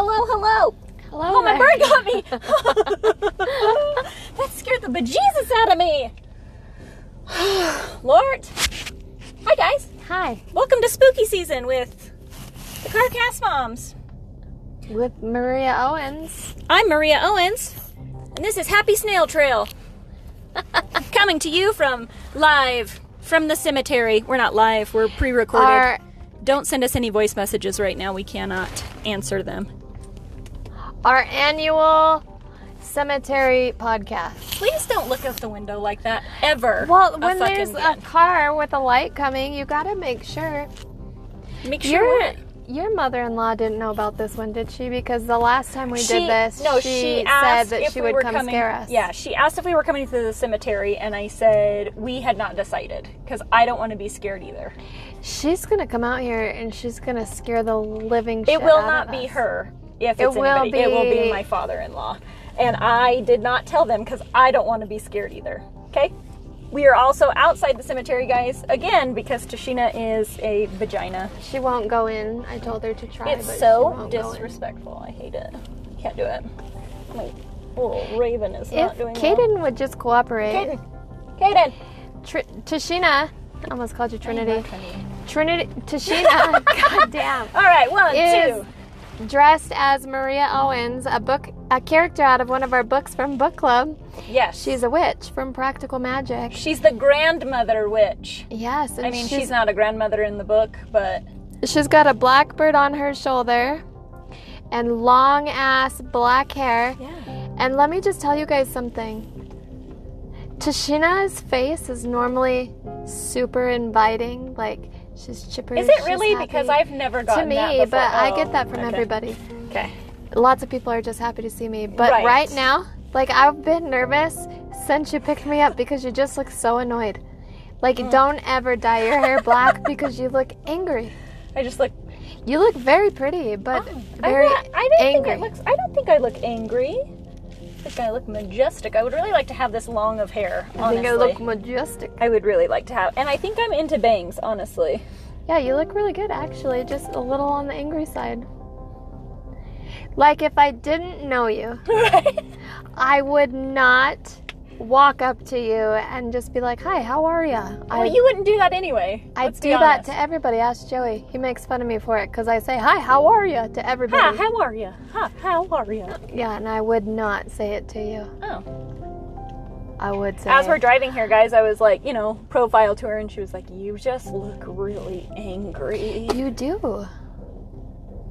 Hello, hello. Hello. Oh, my there. bird got me. that scared the bejesus out of me. Lord. Hi, guys. Hi. Welcome to spooky season with the Carcast Moms. With Maria Owens. I'm Maria Owens, and this is Happy Snail Trail. Coming to you from live from the cemetery. We're not live, we're pre recorded. Our Don't send us any voice messages right now. We cannot answer them. Our annual cemetery podcast. Please don't look out the window like that ever. Well, when there's again. a car with a light coming, you gotta make sure. Make sure Your what? your mother-in-law didn't know about this one, did she? Because the last time we She- did this, no, she, she said asked that if she we would come coming, scare us. Yeah, she asked if we were coming to the cemetery, and I said we had not decided because I don't want to be scared either. She's gonna come out here and she's gonna scare the living shit It will not be us. her. If It it's will anybody, it will be be- my father-in-law, and I did not tell them because I don't want to be scared either. Okay. We are also outside the cemetery, guys, again because Tashina is a vagina. She won't go in. I told her to try. It's so in. disrespectful. I hate it. Can't do it. My little raven is not If doing well. Kaden would just cooperate, Kaden. Kaden. Tr- Tashina, I almost called you Trinity. Trinity. Trinity, Tashina, goddamn, All right, one, two. Dressed as Maria Owens, a book, a character out of one of our books from book club. Yes. She's a witch from Practical Magic. she's the grandmother witch. Yes, I mean, she's, she's not a grandmother in the book, but she's got a blackbird on her shoulder, and long ass black hair. yeah. And let me just tell you guys something. Tashina's face is normally super inviting, like she's chipper. Is it really? happy. Because I've never to gotten me, that but I Oh, get that from okay. everybody. Okay. Lots of people are just happy to see me, but Right. right, now, like I've been nervous since you picked me up because you just look so annoyed. Like Mm. don't ever dye your hair black because you look angry. I just look. You look very pretty, but Oh, very not, I didn't angry. think it looks. I don't think I look angry. Think I look majestic. I would really like to have this long of hair. I Honestly, think I look majestic. I would really like to have, and I think I'm into bangs. Honestly. Yeah, you look really good actually, just a little on the angry side. Like if I didn't know you, right. I would not walk up to you and just be like, "Hi, how are ya?" Well, I you wouldn't do that anyway. I Let's do that to everybody. Ask Joey. He makes fun of me for it because I say, "Hi, how are ya?" to everybody. Hi, how are you? Hi, how are you? yeah, and I would not say it to you. Oh. I would say. As we're driving here, guys, I was like, you know, profile to her, and she was like, "You just look really angry." you do.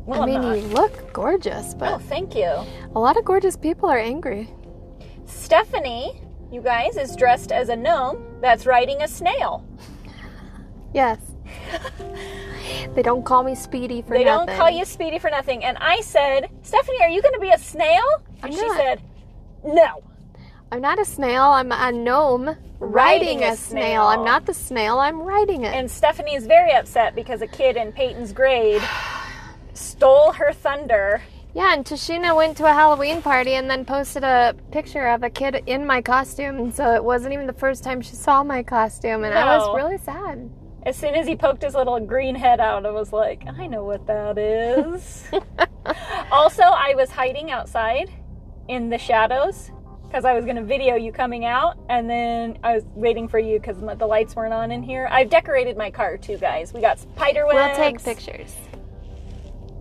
Well, I mean, you look gorgeous, but. Oh, thank you. a lot of gorgeous people are angry. Stephanie, you guys, is dressed as a gnome that's riding a snail. Yes. they don't call me Speedy for they nothing. They don't call you Speedy for nothing. And I said, Stephanie, are you going to be a snail? And I'm she not. said, No. I'm not a snail. I'm a gnome riding, a, snail. I'm not the snail. I'm riding it. And Stephanie is very upset because a kid in Peyton's grade stole her thunder. Yeah, and Tashina went to a Halloween party and then posted a picture of a kid in my costume. So it wasn't even the first time she saw my costume, and I was really sad. As soon as he poked his little green head out, I was like, I know what that is. also, I was hiding outside in the shadows because I was going to video you coming out, and then I was waiting for you because the lights weren't on in here. I've decorated my car too, guys. We got spider We'll take pictures.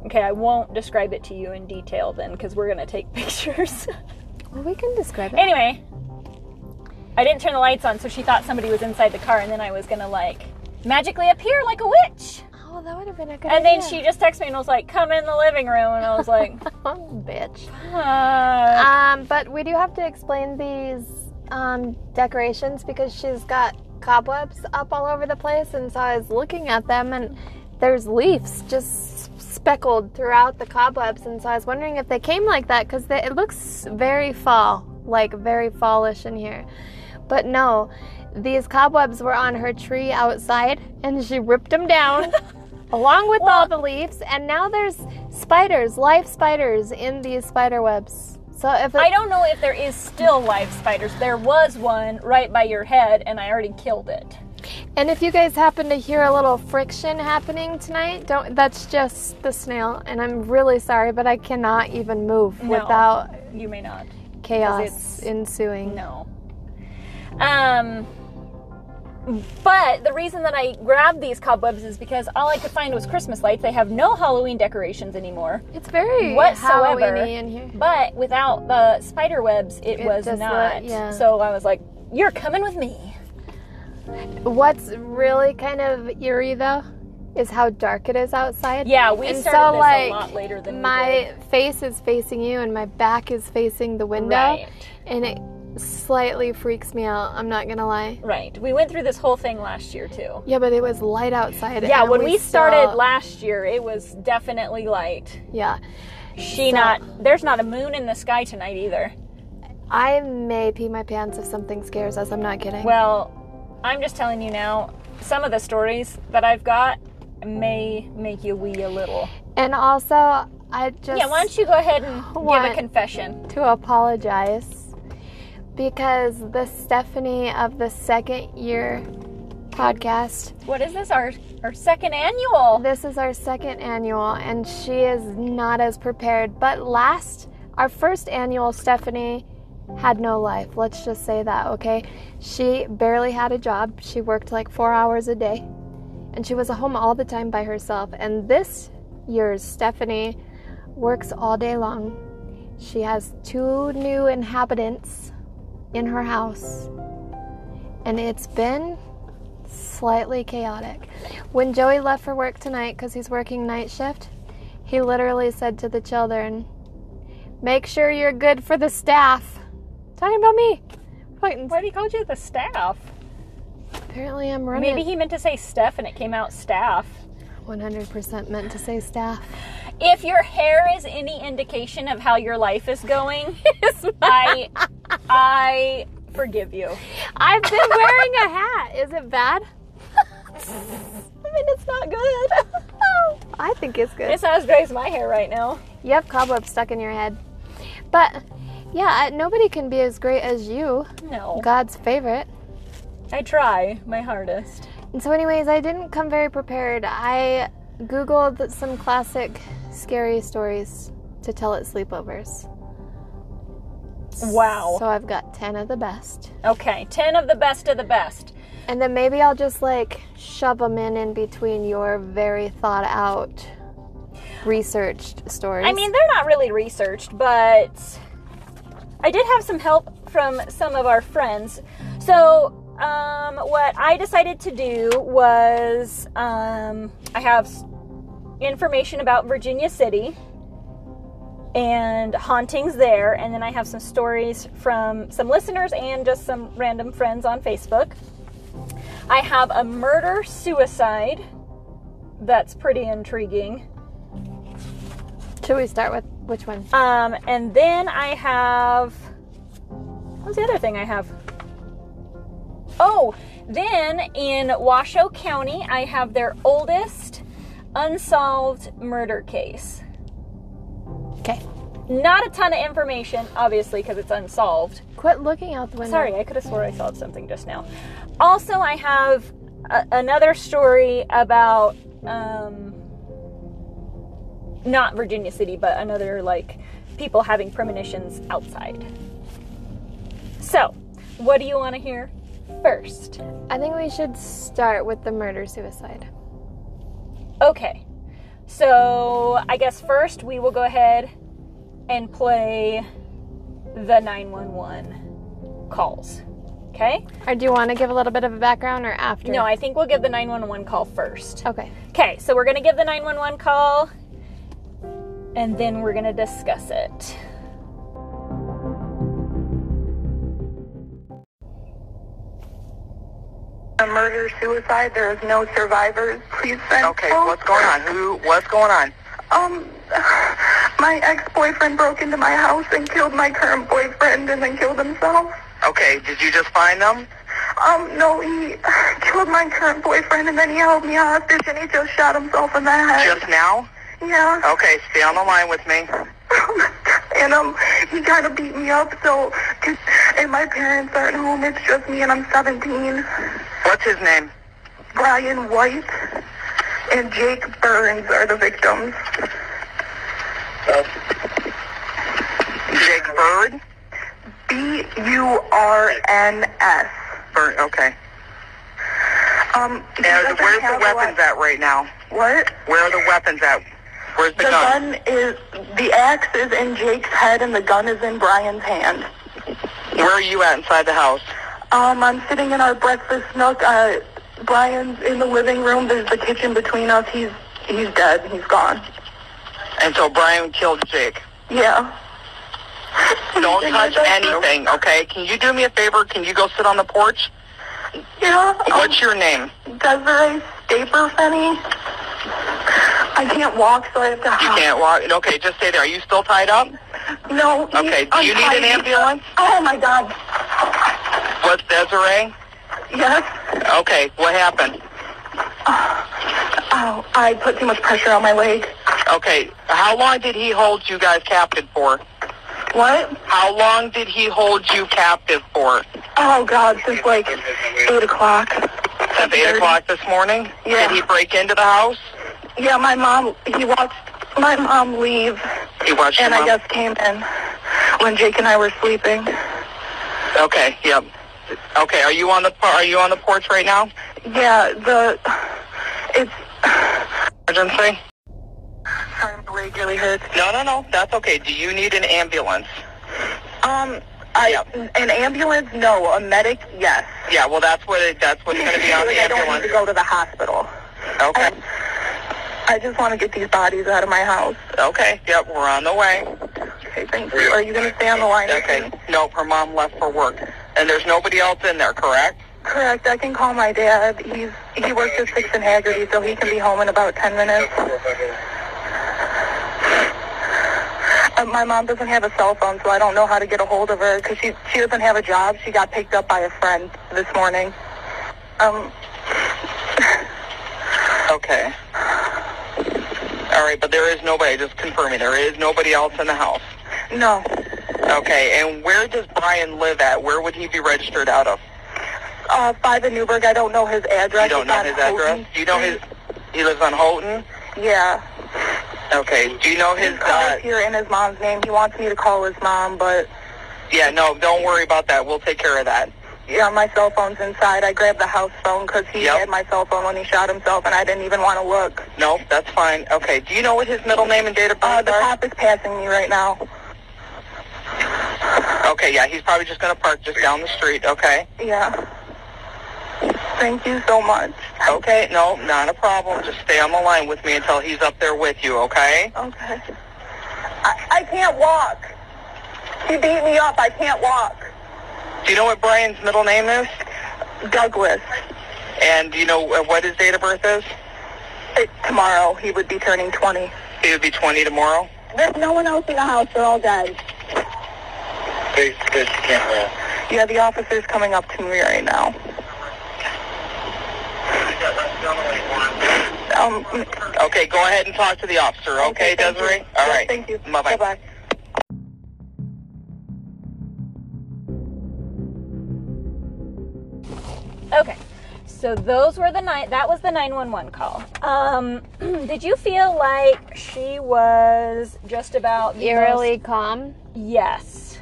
Okay, I won't describe it to you in detail then because we're going to take pictures. Well, we can describe it. anyway, I didn't turn the lights on, so she thought somebody was inside the car, and then I was going to like magically appear like a witch. Oh, that would have been a good And then she just texted me and was like, "Come in the living room," and I was like, oh, bitch. "Fuck." Um, but we do have to explain these um, decorations because she's got cobwebs up all over the place, and so I was looking at them, and there's leaves just speckled throughout the cobwebs, and so I was wondering if they came like that because it looks very fall, like very fallish in here. But no, these cobwebs were on her tree outside, and she ripped them down. Along with all the leaves, and now there's spiders, live spiders in these spider webs. So if I don't know if there is still live spiders. There was one right by your head, and I already killed it. And if you guys happen to hear a little friction happening tonight, don't that's just the snail and I'm really sorry, but I cannot even move No. without You may not. chaos it's- ensuing. No. Um. But the reason that I grabbed these cobwebs is because all I could find was Christmas lights. They have no Halloween decorations anymore. It's very Whatsoever. Halloweeny in here. But without the spider webs, it, It was not. yeah. So I was like, "You're coming with me." What's really kind of eerie though is how dark it is outside. Yeah, we And started so, this like, a lot later than My face is facing you and my back is facing the window. Right. And it slightly freaks me out, I'm not gonna lie. Right. We went through this whole thing last year too. Yeah, but it was light outside. Yeah, when we, started still- last year, it was definitely light. Yeah. She So- not. There's not a moon in the sky tonight either. I may pee my pants if something scares us, I'm not kidding. Well, I'm just telling you now. Some of the stories that I've got may make you wee a little. and also I just Yeah. Why don't you go ahead and give a confession? to apologize because the Stephanie of the second year podcast What is this? Our our second annual. This is our second annual, and she is not as prepared. But last, our first annual, Stephanie had no life. Let's just say that, okay? She barely had a job. She worked like four hours a day, and she was at home all the time by herself. And this year's Stephanie works all day long. She has two new inhabitants in her house, and it's been slightly chaotic. When Joey left for work tonight because he's working night shift, he literally said to the children, Make sure you're good for the staff. Talking about me. Why did he call you the staff? Apparently, I'm running. Maybe he meant to say Steph and it came out staff. 100% meant to say staff. If your hair is any indication of how your life is going, I I forgive you. I've been wearing a hat. Is it bad? I mean, it's not good. I think it's good. it's not as gray as my hair right now. You have cobwebs stuck in your head. But, yeah, nobody can be as great as you, No, God's favorite. I try my hardest. And so, anyways, I didn't come very prepared. I Googled some classic scary stories to tell at sleepovers. Wow. So, I've got 10 of the best. Okay, 10 of the best of the best. And then maybe I'll just like shove them in in between your very thought out, researched stories. I mean, they're not really researched, but I did have some help from some of our friends. So, um, what I decided to do was um, I have information about Virginia City and hauntings there, and then I have some stories from some listeners and just some random friends on Facebook. I have a murder suicide that's pretty intriguing. should we start with which one? Um, and then I have. What's the other thing I have? Oh, then in Washoe County, I have their oldest unsolved murder case. Okay. Not a ton of information, obviously, because it's unsolved. Quit looking out the window. Sorry, I could have swore I saw something just now. Also, I have a- another story about um, not Virginia City, but another like people having premonitions outside. So, what do you want to hear first? I think we should start with the murder suicide. Okay, so I guess first we will go ahead and play the 911 calls. Okay? Or do you want to give a little bit of a background or after? No, I think we'll give the 911 call first. Okay. Okay, so we're gonna give the 911 call and then we're gonna discuss it. a murder suicide. There is no survivors. Please send Okay, help. what's going on? Who? What's going on? Um, my ex-boyfriend broke into my house and killed my current boyfriend and then killed himself. Okay, did you just find them? Um, no, he killed my current boyfriend and then he held me hostage and he just shot himself in the head. Just now? Yeah. Okay, stay on the line with me. and um, he kind of beat me up. So, cause, and my parents aren't home. It's just me and I'm 17. What's his name? Brian White and Jake Burns are the victims. Jake Bird? B U R N S. Bird, okay. Um, And where's the weapons at right now? What? Where are the weapons at? Where's the, The gun? gun is the axe is in Jake's head and the gun is in Brian's hand. Where are you at inside the house? Um, I'm sitting in our breakfast nook. Uh, Brian's in the living room. There's the kitchen between us. He's he's dead. He's gone. And so Brian killed Jake. Yeah. Don't touch anything, okay? Can you do me a favor? Can you go sit on the porch? Yeah. Um, What's your name? Desiree Staperfenny. I can't walk, so I have to. You can't walk. Okay, just stay there. Are you still tied up? No. Okay, do you need an ambulance? Oh my God. What's Desiree? Yes. Okay, what happened? Oh, I put too much pressure on my leg. Okay, how long did he hold you guys captive for? What? How long did he hold you captive for? Oh God, since like eight o'clock. Since 8 o'clock this morning? Yeah. Did he break into the house? Yeah, my mom. He watched my mom leave, He watched and I mom? just came in when Jake and I were sleeping. Okay, yep. Okay, are you on the are you on the porch right now? Yeah, the it's. Emergency? Sorry, my leg really hurts. No, no, no. That's okay. Do you need an ambulance? Um, I an ambulance? No, a medic? Yes. Yeah, well, that's what it, that's what's going to be on Like, the I don't need ambulance. to go to the hospital. Okay. I just want to get these bodies out of my house. Okay. Yep, we're on the way. Okay, thank you. Are you gonna stay on the line? Okay. Nope, her mom left for work, and there's nobody else in there, correct? Correct. I can call my dad. He's he works at Six and Haggerty, so he can be home in about ten minutes. Uh, my mom doesn't have a cell phone, so I don't know how to get a hold of her because she she doesn't have a job. She got picked up by a friend this morning. Um. Okay. All right, but there is nobody. Just confirming, there is nobody else in the house. No. Okay, and where does Brian live at? Where would he be registered out of? Uh, five in Newburgh. I don't know his address. You don't know his Houghton address? Do you know his? He lives on Houghton. Yeah. Okay. Do you know his? Car Uh, here in his mom's name. He wants me to call his mom, but yeah. No, don't worry about that. We'll take care of that. yeah, my cell phone's inside. I grabbed the house phone because he Yep. had my cell phone when he shot himself, and I didn't even want to look. No, that's fine. Okay. Do you know what his middle name and date of Uh, birth the are? cop is passing me right now. Okay. Yeah, he's probably just gonna park just down the street. Okay. Yeah. Thank you so much. Okay. No, not a problem. Just stay on the line with me until he's up there with you. Okay. Okay. I, I can't walk. He beat me up. I can't walk. Do you know what Brian's middle name is? Douglas. And do you know uh, what his date of birth is? It, tomorrow he would be turning 20. He would be 20 tomorrow. There's no one else in the house. They're all dead. Face the camera. Yeah, the officer's coming up to me right now. Um, Okay, go ahead and talk to the officer. Okay, thank you. Desiree? All Yeah, right. Thank you. Bye-bye. Bye-bye. Okay. So those were the nine. That was the nine one one call. Um, did you feel like she was just about the Eerily calm. yes.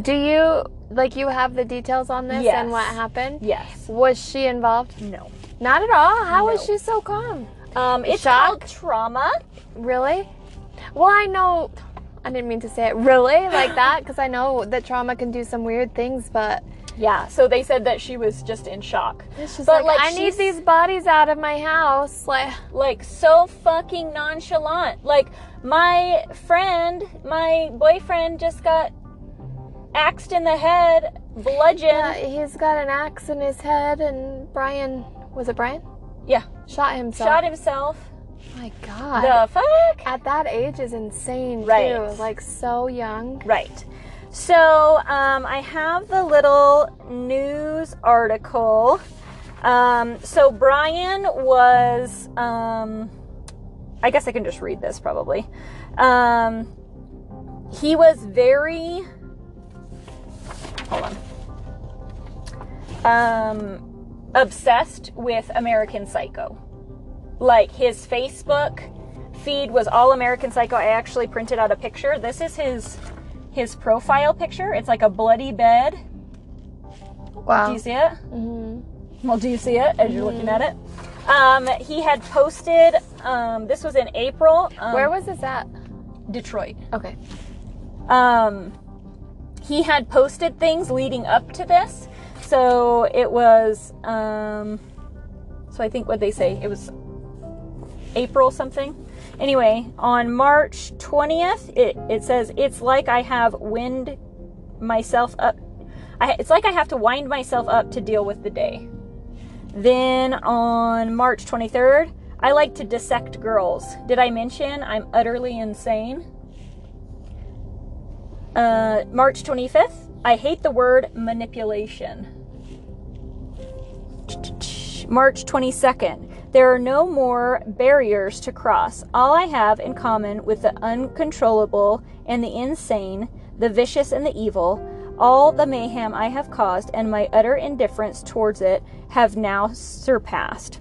Do you like you have the details on this Yes. and what happened? Yes. Was she involved? No. Not at all. How was No. she so calm? Um, it's Shock? called trauma. Really? Well, I know. I didn't mean to say it really like that because I know that trauma can do some weird things, but Yeah. So they said that she was just in shock. just But, like, like, I need these bodies out of my house. Like, like so fucking nonchalant. Like my friend, my boyfriend just got axed in the head, bludgeoned. yeah, he's got an axe in his head, and Brian was it Brian? Yeah. Shot himself. Shot himself. My God. The fuck? At that age is insane Right. too. Like so young. Right. So um, I have the little news article. Um, so Brian was, um, I guess I can just read this probably. Um, he was very. Hold on. Um, obsessed with American Psycho. Like his Facebook feed was all American Psycho. I actually printed out a picture. This is his his profile picture. It's like a bloody bed. Wow. Do you see it? Mm-hmm. Well, do you see it as you're looking at it? Um, he had posted. Um, this was in April. Um, Where was this at? Detroit? Okay. um, he had posted things leading up to this. So it was, um, so I think what they say, it was April something. Anyway, on March 20th, it, it says, it's like I have wind myself up. I, it's like I have to wind myself up to deal with the day. Then on March 23rd, I like to dissect girls. Did I mention I'm utterly insane? Uh, March 25th, I hate the word manipulation. March 22nd, there are no more barriers to cross. All I have in common with the uncontrollable and the insane, the vicious and the evil, all the mayhem I have caused and my utter indifference towards it have now surpassed.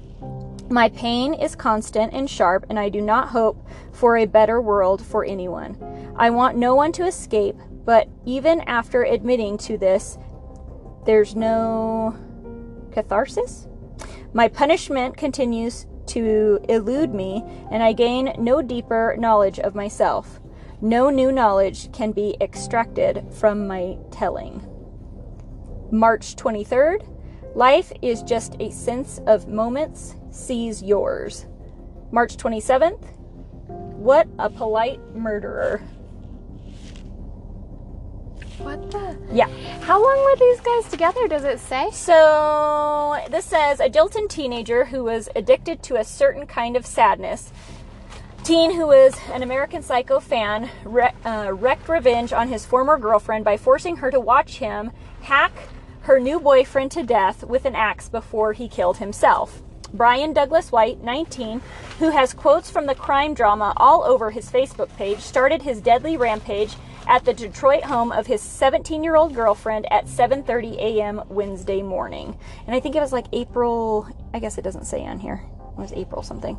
My pain is constant and sharp, and I do not hope for a better world for anyone. I want no one to escape, but even after admitting to this, there's no catharsis? My punishment continues to elude me, and I gain no deeper knowledge of myself. No new knowledge can be extracted from my telling. March 23rd. Life is just a sense of moments. Seize yours. March 27th. What a polite murderer. What the? Yeah. How long were these guys together? Does it say? So this says a Jilton teenager who was addicted to a certain kind of sadness. Teen who was an American Psycho fan wre- uh, wreaked revenge on his former girlfriend by forcing her to watch him hack her new boyfriend to death with an axe before he killed himself. Brian Douglas White, 19, who has quotes from the crime drama all over his Facebook page, started his deadly rampage at the Detroit home of his 17-year-old girlfriend at 7:30 a.m. Wednesday morning. And I think it was like April, I guess it doesn't say on here. It was April something.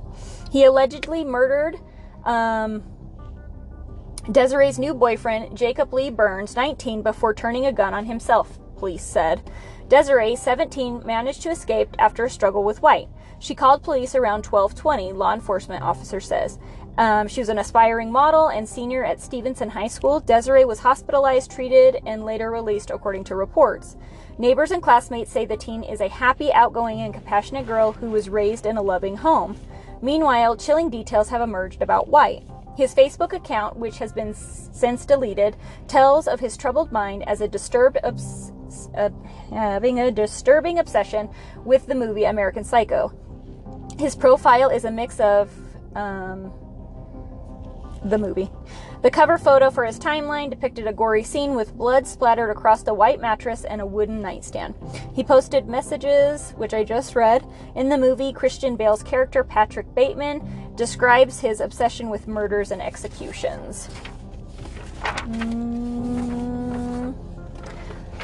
He allegedly murdered um, Desiree's new boyfriend, Jacob Lee Burns, 19, before turning a gun on himself, police said. Desiree, 17, managed to escape after a struggle with White. She called police around 1220, law enforcement officer says. Um, she was an aspiring model and senior at Stevenson High School. Desiree was hospitalized, treated, and later released, according to reports. Neighbors and classmates say the teen is a happy, outgoing, and compassionate girl who was raised in a loving home. Meanwhile, chilling details have emerged about White. His Facebook account, which has been s- since deleted, tells of his troubled mind as a disturbed obs- uh, having a disturbing obsession with the movie American Psycho. His profile is a mix of um, the movie. The cover photo for his timeline depicted a gory scene with blood splattered across the white mattress and a wooden nightstand. He posted messages, which I just read. In the movie, Christian Bale's character, Patrick Bateman, describes his obsession with murders and executions. Mm.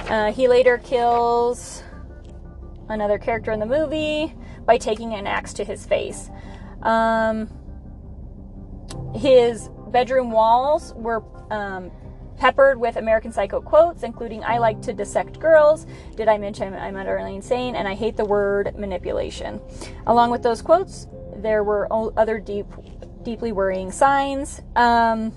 Uh, he later kills another character in the movie by taking an axe to his face. Um, his bedroom walls were um, peppered with American Psycho quotes, including "I like to dissect girls." Did I mention I'm utterly insane? And I hate the word manipulation. Along with those quotes, there were other deep, deeply worrying signs. Um,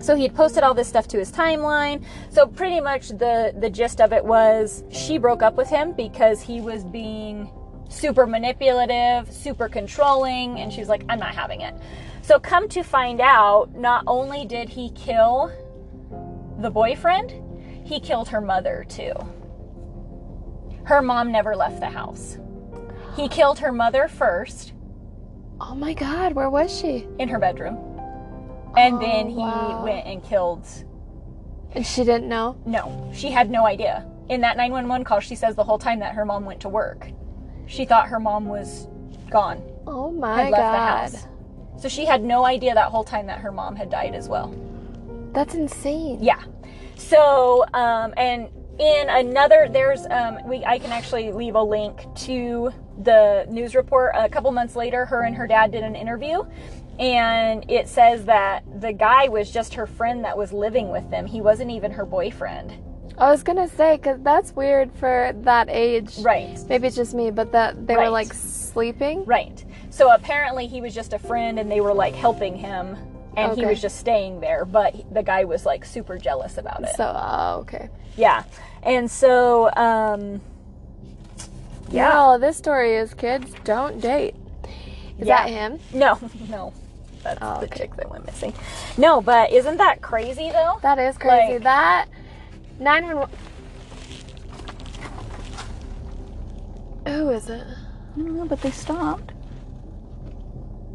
so he had posted all this stuff to his timeline. So pretty much the the gist of it was she broke up with him because he was being super manipulative, super controlling, and she's like, I'm not having it. So come to find out, not only did he kill the boyfriend, he killed her mother too. Her mom never left the house. He killed her mother first Oh my god, where was she? in her bedroom. And Oh, then he wow. went and killed And she didn't know? No, she had no idea. In that 911 call, she says the whole time that her mom went to work. She thought her mom was gone, Oh my had left god. the house. So she had no idea that whole time that her mom had died as well. That's insane. Yeah. So, um, and in another, there's um, we I can actually leave a link to the news report. A couple months later, her and her dad did an interview, and it says that the guy was just her friend that was living with them. He wasn't even her boyfriend. I was gonna say, cause that's weird for that age. Right. Maybe it's just me, but that they Right. were like sleeping. Right. So apparently he was just a friend and they were like helping him and he was just staying there, but the guy was like super jealous about it. So, oh, okay. yeah. And so um Yeah. All this story is kids don't date. Is Yeah. that him? no, no. That's Oh, the okay. chick that went missing. No, but isn't that crazy though? That is crazy. Like- that nine one one. Who is it? I don't know, but they stopped.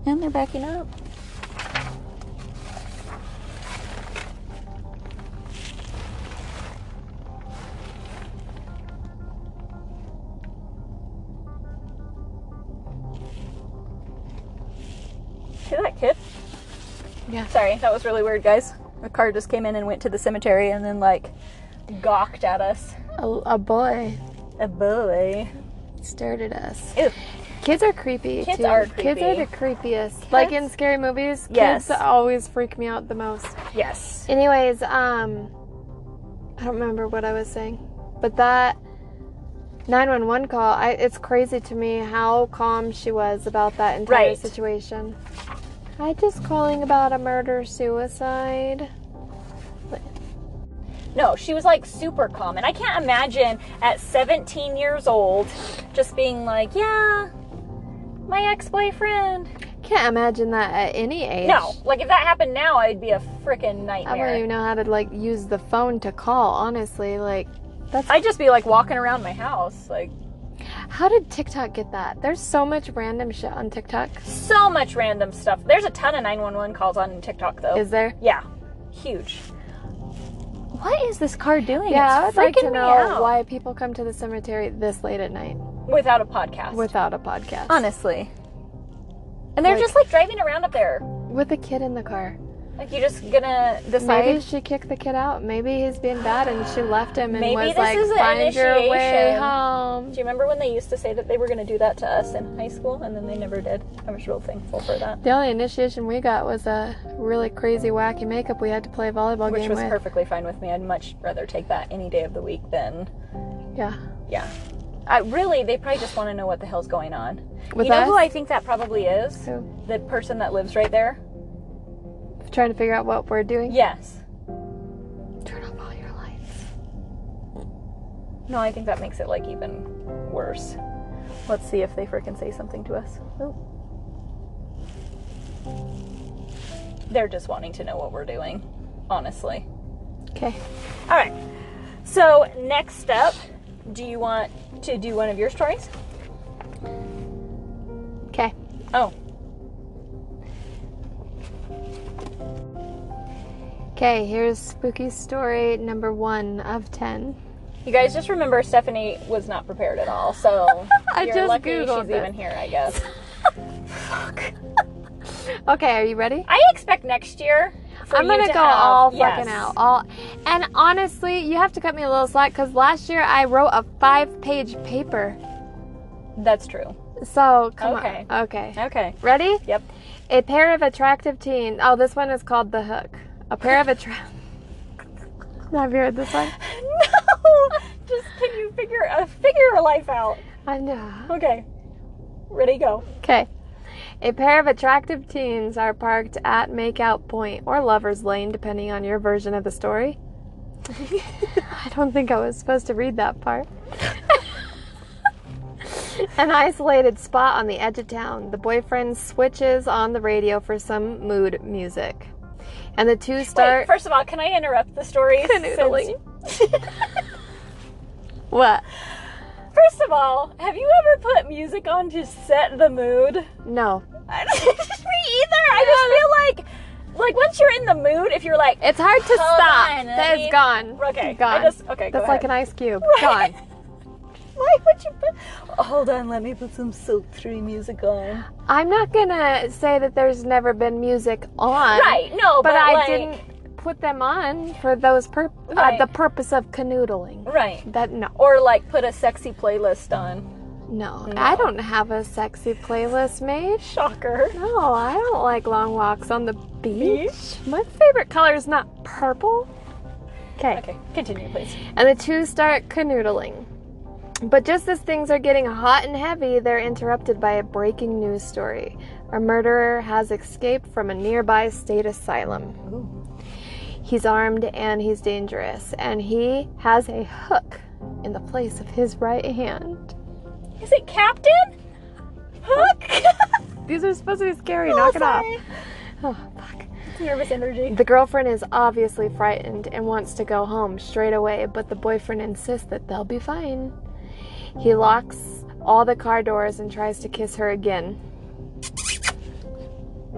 And they're backing up. See that kid? Yeah. Sorry, that was really weird, guys. A car just came in and went to the cemetery and then, like, gawked at us. A, a boy A boy. stared at us. Ew. Kids are creepy. Kids too. are Kids are the creepiest. Like in scary movies, Yes. kids always freak me out the most. Yes. Anyways, um, I don't remember what I was saying, but that 911 call, I, it's crazy to me how calm she was about that entire Right. situation. I just calling about a murder suicide. No, she was like super calm. And I can't imagine at 17 years old just being like, yeah, my ex boyfriend. Can't imagine that at any age. No, like if that happened now, I'd be a freaking nightmare. I wouldn't even know how to like use the phone to call. Honestly, like that's I'd just be like walking around my house. Like, how did TikTok get that? There's so much random shit on TikTok. so much random stuff. There's a ton of 911 calls on TikTok, though. Is there? yeah, huge. What is this car doing? Yeah, I it's would like to freaking me know out. why people come to the cemetery this late at night Without a podcast. without a podcast. Honestly. And they're Like- just like driving around up there. With a kid in the car. Like, you're just gonna decide. Maybe she kicked the kid out. Maybe he's being bad and she left him and Maybe was this like, is an find your way initiation." home. Do you remember when they used to say that they were going to do that to us in high school and then they never did? I was real thankful for that. The only initiation we got was a really crazy wacky makeup we had to play a volleyball Which game was with. perfectly fine with me. I'd much rather take that any day of the week than, Yeah. yeah. Uh, really, they probably just want to know what the hell's going on. With you know us? who I think that probably is? Who? The person that lives right there? Trying to figure out what we're doing. Yes. Turn off all your lights. No, I think that makes it like even worse. Let's see if they freaking say something to us. Oh. They're just wanting to know what we're doing, honestly. Okay. All right. So, next up, do you want to do one of your stories? Okay. Oh, Okay, here's spooky story number one of ten. you guys just remember Stephanie was not prepared at all, so I you're just lucky Googled she's it. even here, I guess. Fuck. Okay, are you ready? I expect next year. I'm gonna to go have- all yes. fucking out. All and honestly, you have to cut me a little slack because last year I wrote a five-page paper. That's true. So come Okay. on. Okay. Okay. Ready? Yep. A pair of attractive teens. Oh, this one is called the hook. A pair of attractive. Have you heard this one? No. Just can you figure uh, figure your life out? I know. Okay. Ready? Go. Okay. A pair of attractive teens are parked at Makeout Point or Lover's Lane, depending on your version of the story. I don't think I was supposed to read that part. An isolated spot on the edge of town. The boyfriend switches on the radio for some mood music. And the two Wait, start. first of all, can I interrupt the story? Canoodling. Since- what? First of all, have you ever put music on to set the mood? No. I don't, me either. I just feel like, like once you're in the mood, if you're like, It's hard to stop. on, That is gone. okay, Gone. I just okay. That's like an ice cube. Right. Gone. Why would you put? Hold on, let me put some Silk Three music on. I'm not gonna say that there's never been music on. Right? No, But, but, I like, didn't put them on for those pur- uh, the purpose of canoodling. Right. That no, Or like put a sexy playlist on. No, I don't have a sexy playlist made. Shocker. No, I don't like long walks on the beach. My favorite color is not purple. Okay. Okay, continue, please. And the two start canoodling. But just as things are getting hot and heavy, they're interrupted by a breaking news story. A murderer has escaped from a nearby state asylum. Ooh. He's armed and he's dangerous, and he has a hook in the place of his right hand. Is it Captain? Hook? These are supposed to be scary. Oh, Knock it off. Oh, fuck. Nervous energy. The girlfriend is obviously frightened and wants to go home straight away, but the boyfriend insists that they'll be fine. He locks all the car doors and tries to kiss her again.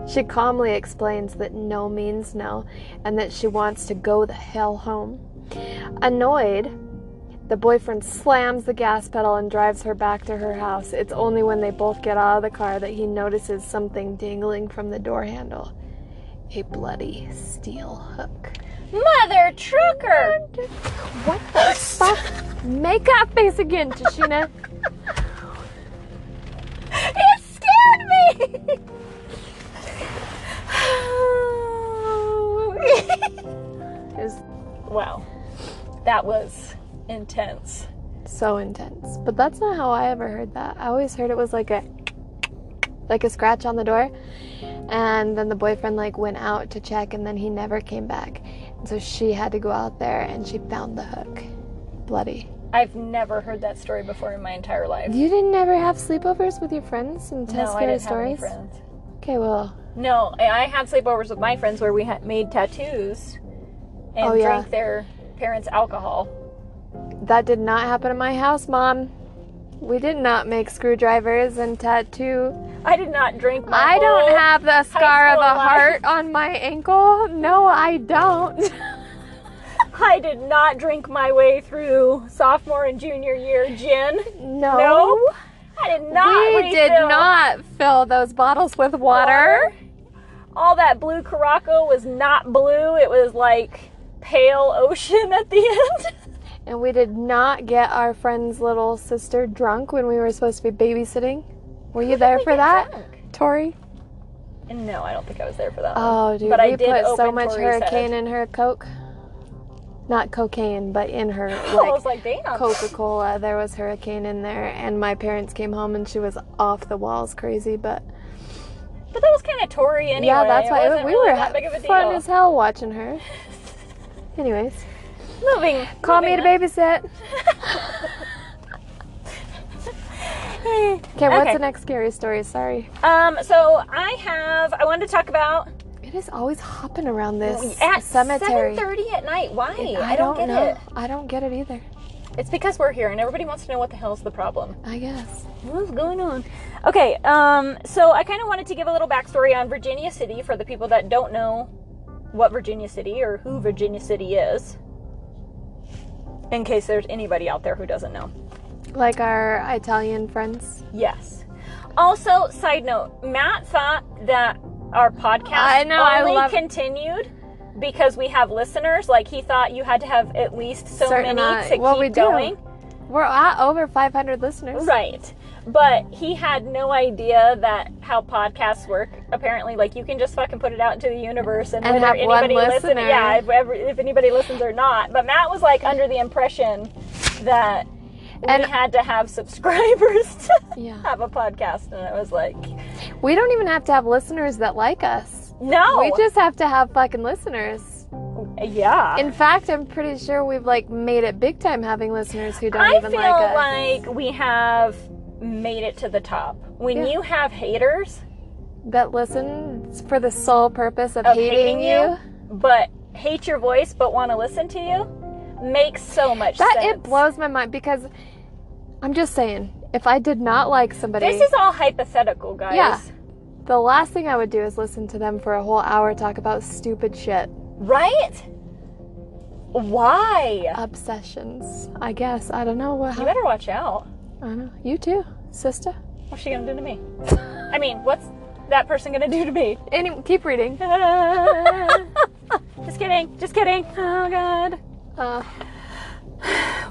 She calmly explains that no means no and that she wants to go the hell home. Annoyed, the boyfriend slams the gas pedal and drives her back to her house. It's only when they both get out of the car that he notices something dangling from the door handle a bloody steel hook. Mother trucker! What the fuck? Make that face again, Tashina. It scared me! It's wow. That was intense. so intense. But that's not how I ever heard that. I always heard it was like a like a scratch on the door. And then the boyfriend like went out to check and then he never came back. And so she had to go out there and she found the hook. Bloody. I've never heard that story before in my entire life. You didn't ever have sleepovers with your friends and tell No, I scary didn't have any stories? friends. Okay, well, No, I I had sleepovers with my friends where we had made tattoos and Oh, yeah. drank their parents' alcohol. That did not happen in my house, Mom. We did not make screwdrivers and tattoo I did not drink my I don't have the scar of a life. heart on my ankle. No, I don't. I did not drink my way through sophomore and junior year gin. No. No, I did not. we did not fill those bottles with water. All that blue Curaçao was not blue. It was like pale ocean at the end. And we did not get our friend's little sister drunk when we were supposed to be babysitting. Were you there for that, drunk? Tori? No, I don't think I was there for that. one. Oh, dude, but we I did put so much Tori's hurricane head. in her Coke. Not cocaine, but in her like like. Coca Cola. There was hurricane in there, and my parents came home and she was off the walls crazy. But But that was kind of Tory anyway. yeah, that's why we really were that big of a fun as hell watching her. Anyways, Moving. call me to babysit. on. Okay, what's Okay. the next scary story? Sorry. Um, so I have. I wanted to talk about It is always hopping around this at cemetery. 7:30 at night. Why? I, don't, get know. it. I don't get it either. It's because we're here and everybody wants to know what the hell's the problem. I guess. What's going on? Okay, um, so I kind of wanted to give a little backstory on Virginia City for the people that don't know what Virginia City or who Virginia City is. In case there's anybody out there who doesn't know. Like our Italian friends. Yes. Also, side note, Matt thought that our podcast I know, I only love- continued because we have listeners. Like he thought you had to have at least so Certain many amount- to well, keep we do. going. We're at over 500 listeners. Right. But he had no idea that how podcasts work. Apparently, like you can just fucking put it out into the universe and, And whether have anybody listens, yeah, if, if anybody listens or not. But Matt was like under the impression that And- we had to have subscribers to Yeah. have a podcast, and I was like, We don't even have to have listeners that like us. no, We just have to have fucking listeners. yeah. In fact, I'm pretty sure we've like made it big time having listeners who don't I even like us. like we have made it to the top. When Yeah. you have haters that listen for the sole purpose of, of hating, you. but hate your voice but want to listen to you, makes so much That sense. it blows my mind because I'm just saying, if I did not like somebody, This is all hypothetical, guys. Yeah. the last thing I would do is listen to them for a whole hour talk about stupid shit. Right? Why? Obsessions. I guess. I don't know what You better watch out. I don't know. You too, sister. What's she gonna do to me? I mean, what's that person gonna do to me? Any keep reading. just kidding. Just kidding. Oh god. Uh,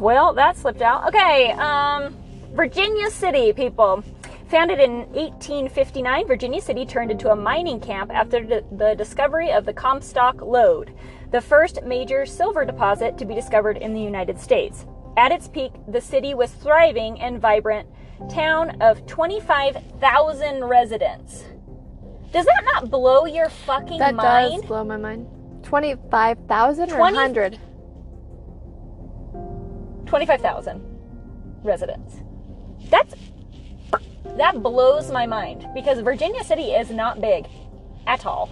Well, that slipped out. Okay, um, Virginia City, people. Founded in 1859, Virginia City turned into a mining camp after the, the discovery of the Comstock Lode, the first major silver deposit to be discovered in the United States. At its peak, the city was thriving and vibrant town of 25,000 residents. Does that not blow your fucking that mind? does blow my mind. 25,000 or 20 100? 25,000 residents. That's that blows my mind because Virginia City is not big at all.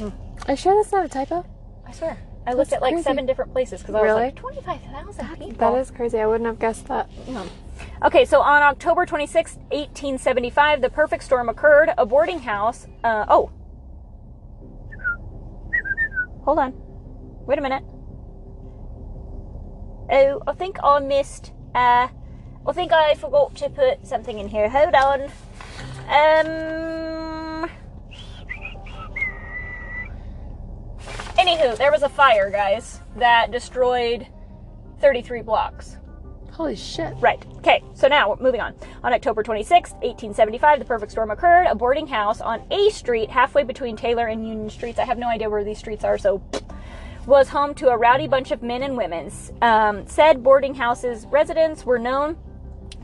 Are you sure that's not a typo? I swear. I looked at like crazy. seven different places because I was like 25,000 people. That is crazy. I wouldn't have guessed that. Okay, so on October 26, 1875, the perfect storm occurred. A boarding house. Uh, oh. Hold on. Wait a minute. Oh, I think I missed. Uh, I think I forgot to put something in here. Hold on. Um. Anywho, there was a fire, guys, that destroyed 33 blocks. Holy shit. Right. Okay. So now moving on. On October 26, 1875, the perfect storm occurred. A boarding house on A Street, halfway between Taylor and Union Streets. I have no idea where these streets are, so was home to a rowdy bunch of men and women. Um, said boarding house's residents were known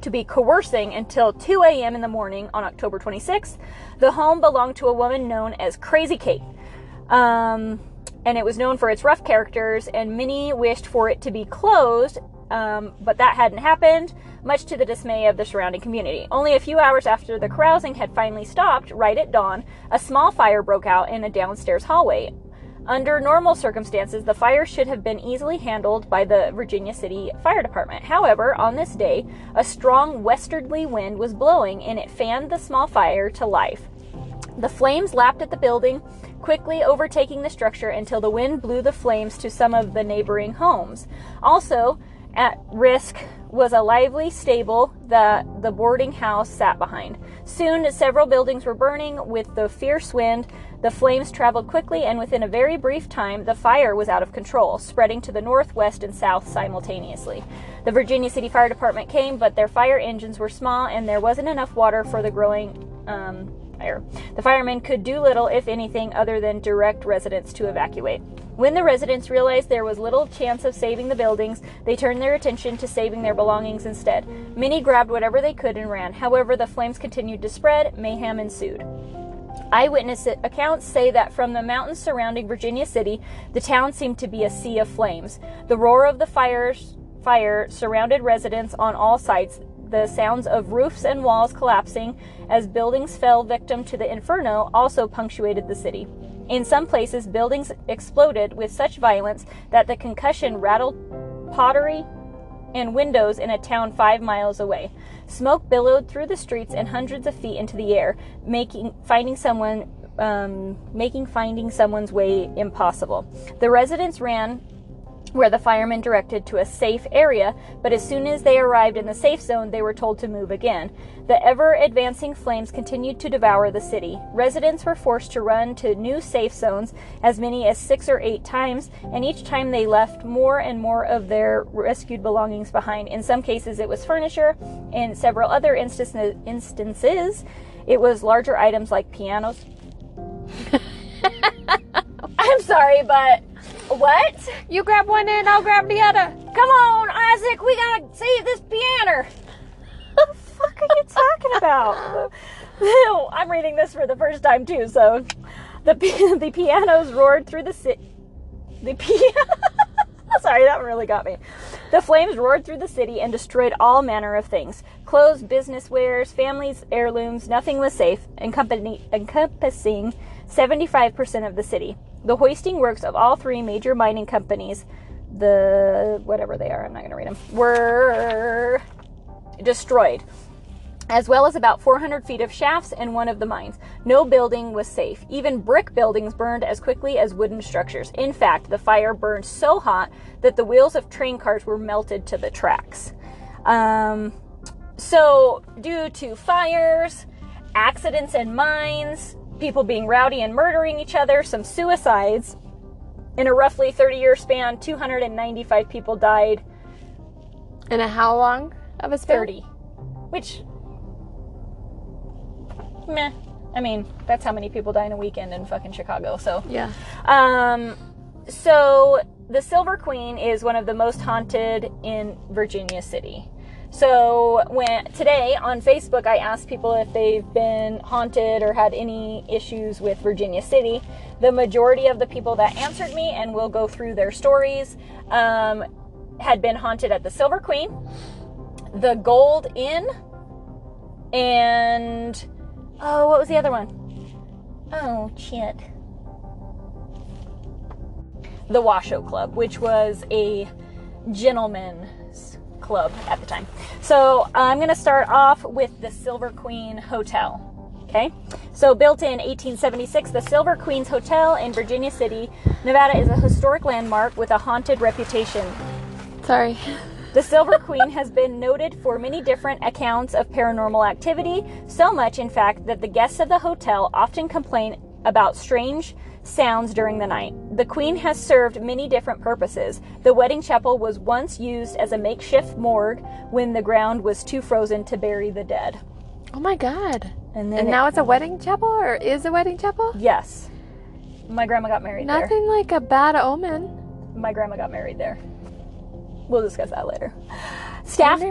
to be coercing until 2 a.m. in the morning on October 26th. The home belonged to a woman known as Crazy Kate. Um, and it was known for its rough characters, and many wished for it to be closed, um, but that hadn't happened, much to the dismay of the surrounding community. Only a few hours after the carousing had finally stopped, right at dawn, a small fire broke out in a downstairs hallway. Under normal circumstances, the fire should have been easily handled by the Virginia City Fire Department. However, on this day, a strong westerly wind was blowing and it fanned the small fire to life. The flames lapped at the building, quickly overtaking the structure until the wind blew the flames to some of the neighboring homes. Also, at risk was a lively stable that the boarding house sat behind. Soon, several buildings were burning with the fierce wind. The flames traveled quickly, and within a very brief time, the fire was out of control, spreading to the north, west, and south simultaneously. The Virginia City Fire Department came, but their fire engines were small, and there wasn't enough water for the growing um, The firemen could do little, if anything, other than direct residents to evacuate. When the residents realized there was little chance of saving the buildings, they turned their attention to saving their belongings instead. Many grabbed whatever they could and ran. However, the flames continued to spread, mayhem ensued. Eyewitness accounts say that from the mountains surrounding Virginia City, the town seemed to be a sea of flames. The roar of the fires, fire surrounded residents on all sides. The sounds of roofs and walls collapsing as buildings fell victim to the inferno also punctuated the city. In some places, buildings exploded with such violence that the concussion rattled pottery and windows in a town five miles away. Smoke billowed through the streets and hundreds of feet into the air, making finding someone um, making finding someone's way impossible. The residents ran where the firemen directed to a safe area, but as soon as they arrived in the safe zone, they were told to move again. The ever advancing flames continued to devour the city. Residents were forced to run to new safe zones as many as six or eight times, and each time they left more and more of their rescued belongings behind. In some cases, it was furniture. In several other instances, instances it was larger items like pianos. I'm sorry, but what? You grab one end, I'll grab the other. Come on, Isaac, we gotta save this piano. What the fuck are you talking about? I'm reading this for the first time too, so the the pianos roared through the city. The piano. Sorry, that one really got me. The flames roared through the city and destroyed all manner of things clothes, business wares, families, heirlooms. Nothing was safe, encompassing 75% of the city. The hoisting works of all three major mining companies, the whatever they are, I'm not going to read them, were destroyed, as well as about 400 feet of shafts in one of the mines. No building was safe. Even brick buildings burned as quickly as wooden structures. In fact, the fire burned so hot that the wheels of train cars were melted to the tracks. Um, so, due to fires, accidents in mines, people being rowdy and murdering each other, some suicides, In a roughly 30 year span, 295 people died. In a how long of a span? 30. Which, meh. I mean, that's how many people die in a weekend in fucking Chicago, so. Yeah. Um, so the Silver Queen is one of the most haunted in Virginia City. So when today on Facebook, I asked people if they've been haunted or had any issues with Virginia City. The majority of the people that answered me, and we'll go through their stories, um, had been haunted at the Silver Queen, the Gold Hill, and oh, what was the other one? Oh, shit the Washoe Club, which was a gentleman's club at the time. So I'm going to start off with the Silver Queen Hotel. Okay, so built in 1876, the Silver Queen's Hotel in Virginia City, Nevada is a historic landmark with a haunted reputation. Sorry. The Silver Queen has been noted for many different accounts of paranormal activity, so much, in fact, that the guests of the hotel often complain about strange sounds during the night. The Queen has served many different purposes. The wedding chapel was once used as a makeshift morgue when the ground was too frozen to bury the dead. Oh my god. And then And it- now it's a wedding chapel or is a wedding chapel? yes, my grandma got married there. Nothing like a bad omen. My grandma got married there. We'll discuss that later. Staff.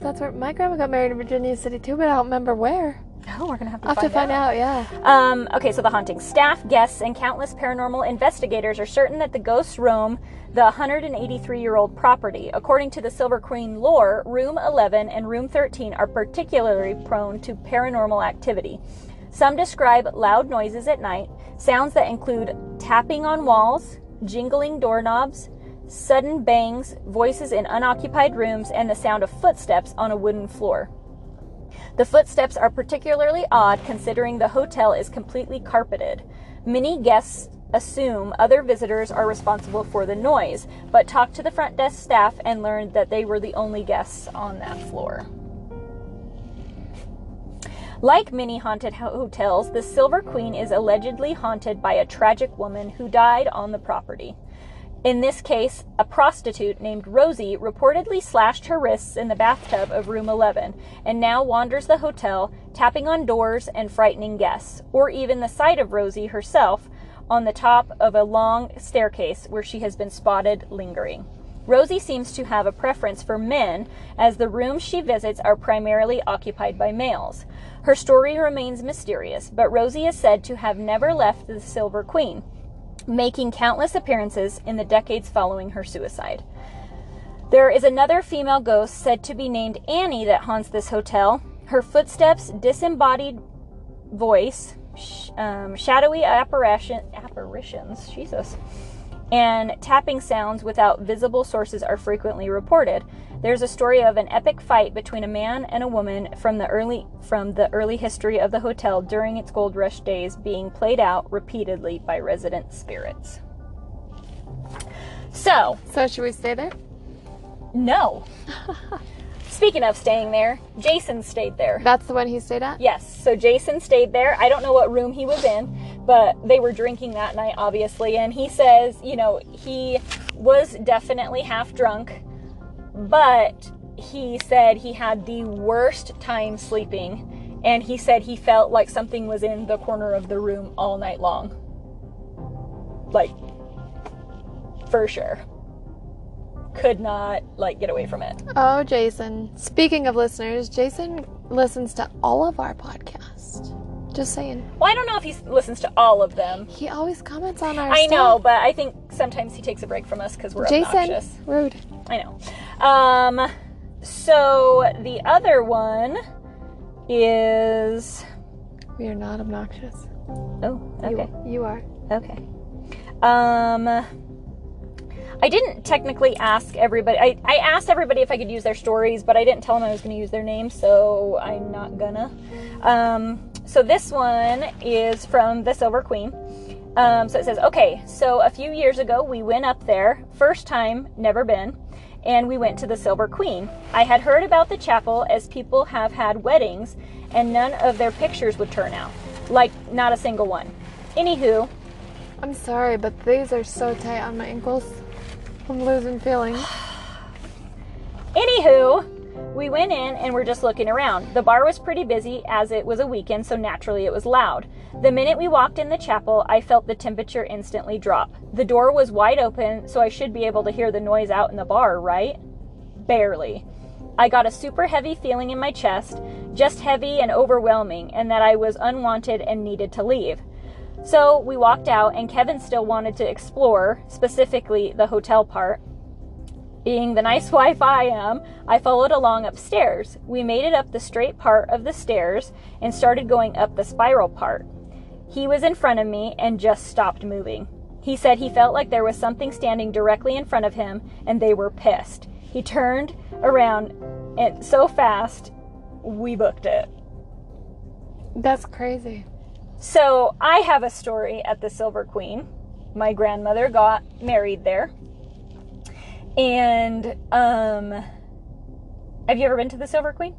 That's where my grandma got married in Virginia City too, but I don't remember where. Oh, we're gonna have to I'll have find to find out, yeah. Um, okay, so the haunting. Staff, guests, and countless paranormal investigators are certain that the ghosts roam the 183 year old property. According to the Silver Queen lore, room 11 and room 13 are particularly prone to paranormal activity. Some describe loud noises at night, sounds that include tapping on walls, jingling doorknobs, sudden bangs, voices in unoccupied rooms, and the sound of footsteps on a wooden floor. The footsteps are particularly odd considering the hotel is completely carpeted. Many guests assume other visitors are responsible for the noise, but talked to the front desk staff and learned that they were the only guests on that floor. Like many haunted hotels, the Silver Queen is allegedly haunted by a tragic woman who died on the property. In this case, a prostitute named Rosie reportedly slashed her wrists in the bathtub of room 11 and now wanders the hotel, tapping on doors and frightening guests, or even the sight of Rosie herself on the top of a long staircase where she has been spotted lingering. Rosie seems to have a preference for men, as the rooms she visits are primarily occupied by males. Her story remains mysterious, but Rosie is said to have never left the Silver Queen making countless appearances in the decades following her suicide. There is another female ghost said to be named Annie that haunts this hotel. Her footsteps, disembodied voice, sh- um, shadowy apparition, apparitions, Jesus, and tapping sounds without visible sources are frequently reported. There's a story of an epic fight between a man and a woman from the early from the early history of the hotel during its gold rush days being played out repeatedly by resident spirits. So, So should we stay there? no. Speaking of staying there, Jason stayed there. That's the one he stayed at? Yes, so Jason stayed there. I don't know what room he was in, but they were drinking that night, obviously. And he says, you know, he was definitely half drunk, but he said he had the worst time sleeping. And he said he felt like something was in the corner of the room all night long. Like, for sure. Could not, like, get away from it. Oh, Jason. Speaking of listeners, Jason listens to all of our podcasts. Just saying. Well, I don't know if he listens to all of them. He always comments on our I stuff. know, but I think sometimes he takes a break from us because we're Jason, obnoxious. rude. I know. Um, so the other one is We are not obnoxious. oh You- okay You, are. okay. Um, I didn't technically ask everybody. I, I asked everybody if I could use their stories, but I didn't tell them I was going to use their names, so I'm not gonna. Um, so this one is from the Silver Queen. Um, so it says, okay, so a few years ago we went up there, first time, never been, and we went to the Silver Queen. I had heard about the chapel as people have had weddings and none of their pictures would turn out. Like, not a single one. Anywho, I'm sorry, but these are so tight on my ankles. I'm losing feeling. Anywho, we went in and we're just looking around. The bar was pretty busy as it was a weekend, so naturally it was loud. The minute we walked in the chapel, I felt the temperature instantly drop. The door was wide open, so I should be able to hear the noise out in the bar, right? Barely. I got a super heavy feeling in my chest, just heavy and overwhelming, and that I was unwanted and needed to leave. So we walked out, and Kevin still wanted to explore, specifically the hotel part. Being the nice wife I am, I followed along upstairs. We made it up the straight part of the stairs and started going up the spiral part. He was in front of me and just stopped moving. He said he felt like there was something standing directly in front of him and they were pissed. He turned around and so fast, we booked it. That's crazy. So I have a story at the Silver Queen. My grandmother got married there. And um have you ever been to the Silver Queen?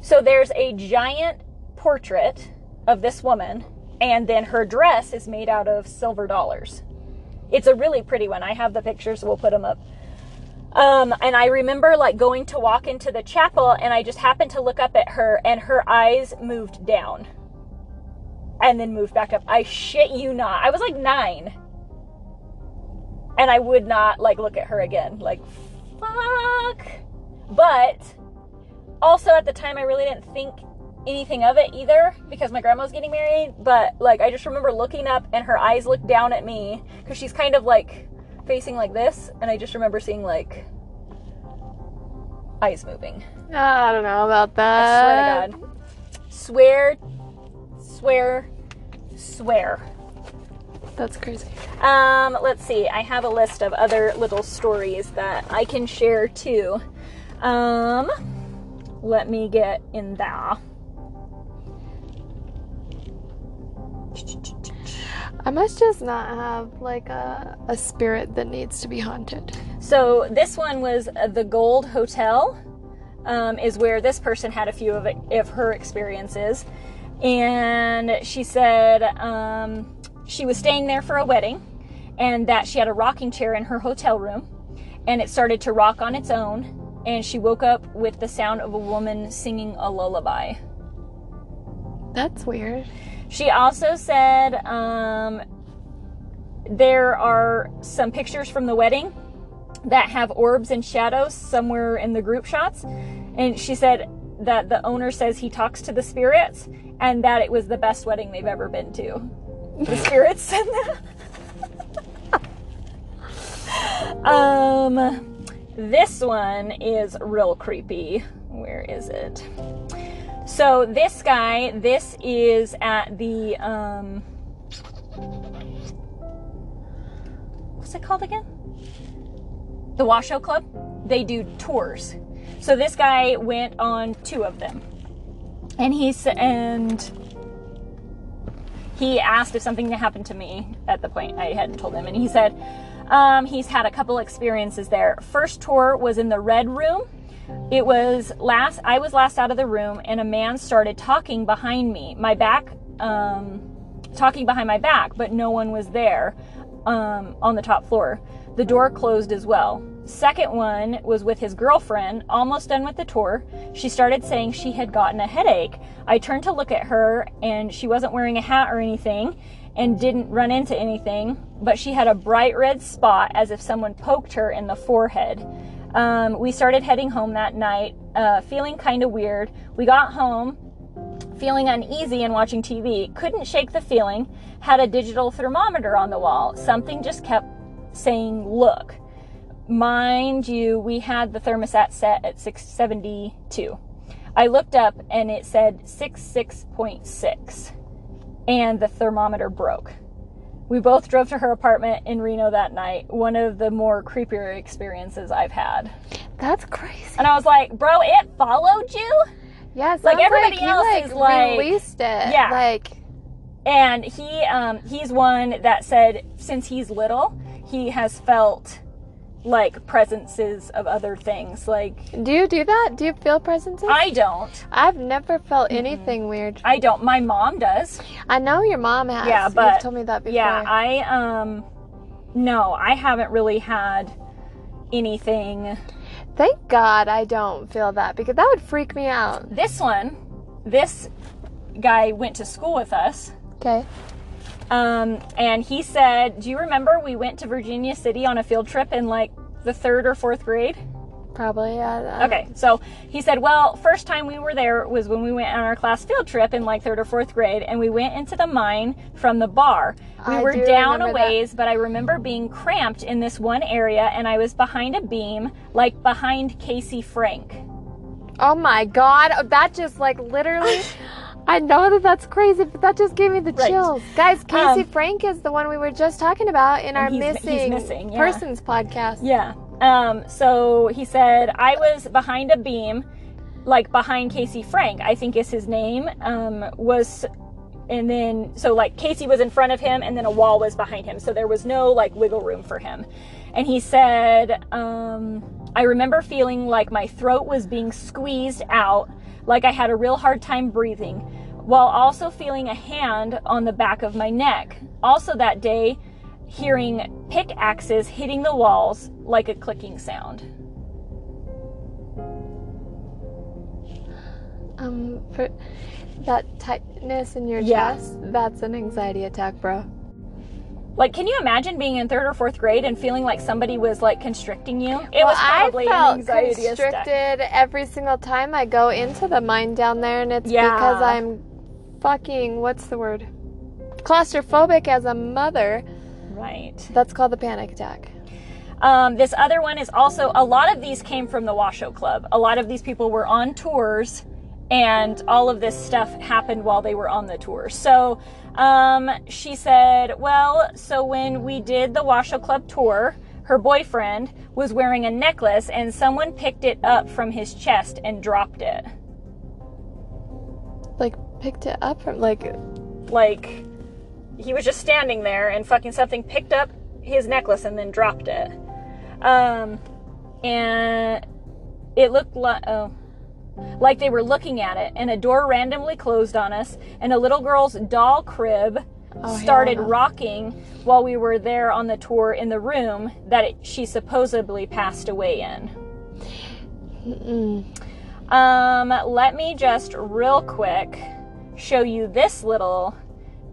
So there's a giant portrait of this woman and then her dress is made out of silver dollars. It's a really pretty one. I have the pictures, we'll put them up. Um, and I remember like going to walk into the chapel and I just happened to look up at her and her eyes moved down and then moved back up. I shit you not. I was like nine. And I would not like look at her again. Like, fuck. But also at the time, I really didn't think anything of it either because my grandma was getting married. But like, I just remember looking up and her eyes looked down at me because she's kind of like facing like this. And I just remember seeing like eyes moving. I don't know about I that. swear to God. Swear, swear, swear. That's crazy. Um, let's see. I have a list of other little stories that I can share too. Um, let me get in there. I must just not have like a, a spirit that needs to be haunted. So this one was uh, the Gold Hotel. Um, is where this person had a few of, it, of her experiences, and she said um, she was staying there for a wedding, and that she had a rocking chair in her hotel room, and it started to rock on its own, and she woke up with the sound of a woman singing a lullaby. That's weird. She also said um, there are some pictures from the wedding that have orbs and shadows somewhere in the group shots. And she said that the owner says he talks to the spirits and that it was the best wedding they've ever been to. The spirits said that. um, this one is real creepy. Where is it? So this guy, this is at the um what's it called again? The Washoe Club. They do tours. So this guy went on two of them. And he and he asked if something happened to me at the point I hadn't told him and he said um, he's had a couple experiences there. First tour was in the red room. It was last i was last out of the room and a man started talking behind me. My back um, talking behind my back but no one was there um, on the top floor. The door closed as well second one was with his girlfriend almost done with the tour she started saying she had gotten a headache i turned to look at her and she wasn't wearing a hat or anything and didn't run into anything but she had a bright red spot as if someone poked her in the forehead um, we started heading home that night, uh, feeling kind of weird. We got home feeling uneasy and watching TV. Couldn't shake the feeling. Had a digital thermometer on the wall. Something just kept saying, look. Mind you, we had the thermostat set at 672. I looked up and it said 66.6, and the thermometer broke. We both drove to her apartment in Reno that night. One of the more creepier experiences I've had. That's crazy. And I was like, bro, it followed you? Yeah, Like, everybody he, else like, is like- released it. Yeah. Like And he um he's one that said since he's little, he has felt like presences of other things. Like Do you do that? Do you feel presences? I don't. I've never felt anything weird. I don't. My mom does. I know your mom has. Yeah, but You've told me that before. Yeah, I um no, I haven't really had anything. Thank God I don't feel that because that would freak me out. This one, this guy went to school with us. Okay. Um, and he said, Do you remember we went to Virginia City on a field trip in like the third or fourth grade? Probably. Yeah. Okay, so he said, Well, first time we were there was when we went on our class field trip in like third or fourth grade, and we went into the mine from the bar. We I were do down a remember that. ways, but I remember being cramped in this one area, and I was behind a beam, like behind Casey Frank. Oh my God. That just like literally. I know that that's crazy, but that just gave me the Right. chills. Guys, Casey Um, Frank is the one we were just talking about in our he's- he's missing, missing, yeah. persons podcast. Yeah. Um, so he said, I was behind a beam, like behind Casey Frank, I think is his name, um, was, and then, so like Casey was in front of him and then a wall was behind him. So there was no like wiggle room for him. And he said, um, I remember feeling like my throat was being squeezed out, like I had a real hard time breathing, while also feeling a hand on the back of my neck. Also that day, hearing pickaxes hitting the walls like a clicking sound. Um, for that tightness in your Yeah. chest, that's an anxiety attack, bro. Like, can you imagine being in third or fourth grade and feeling like somebody was like constricting you? It well, was probably I felt an anxiety attack. constricted every single time I go into the mine down there, and it's Yeah. because I'm fucking what's the word? Claustrophobic as a mother. Right. That's called the panic attack. Um, this other one is also a lot of these came from the Washoe Club. A lot of these people were on tours, and all of this stuff happened while they were on the tour. So um, she said, Well, so when we did the Washoe Club tour, her boyfriend was wearing a necklace, and someone picked it up from his chest and dropped it. Like picked it up from like Like, he was just standing there, and fucking something picked up his necklace and then dropped it. Um, and it looked like oh, like they were looking at it, and a door randomly closed on us, and a little girl's doll crib Oh, started no. rocking while we were there on the tour in the room that it, she supposedly passed away in. mm, Um, let me just real quick show you this little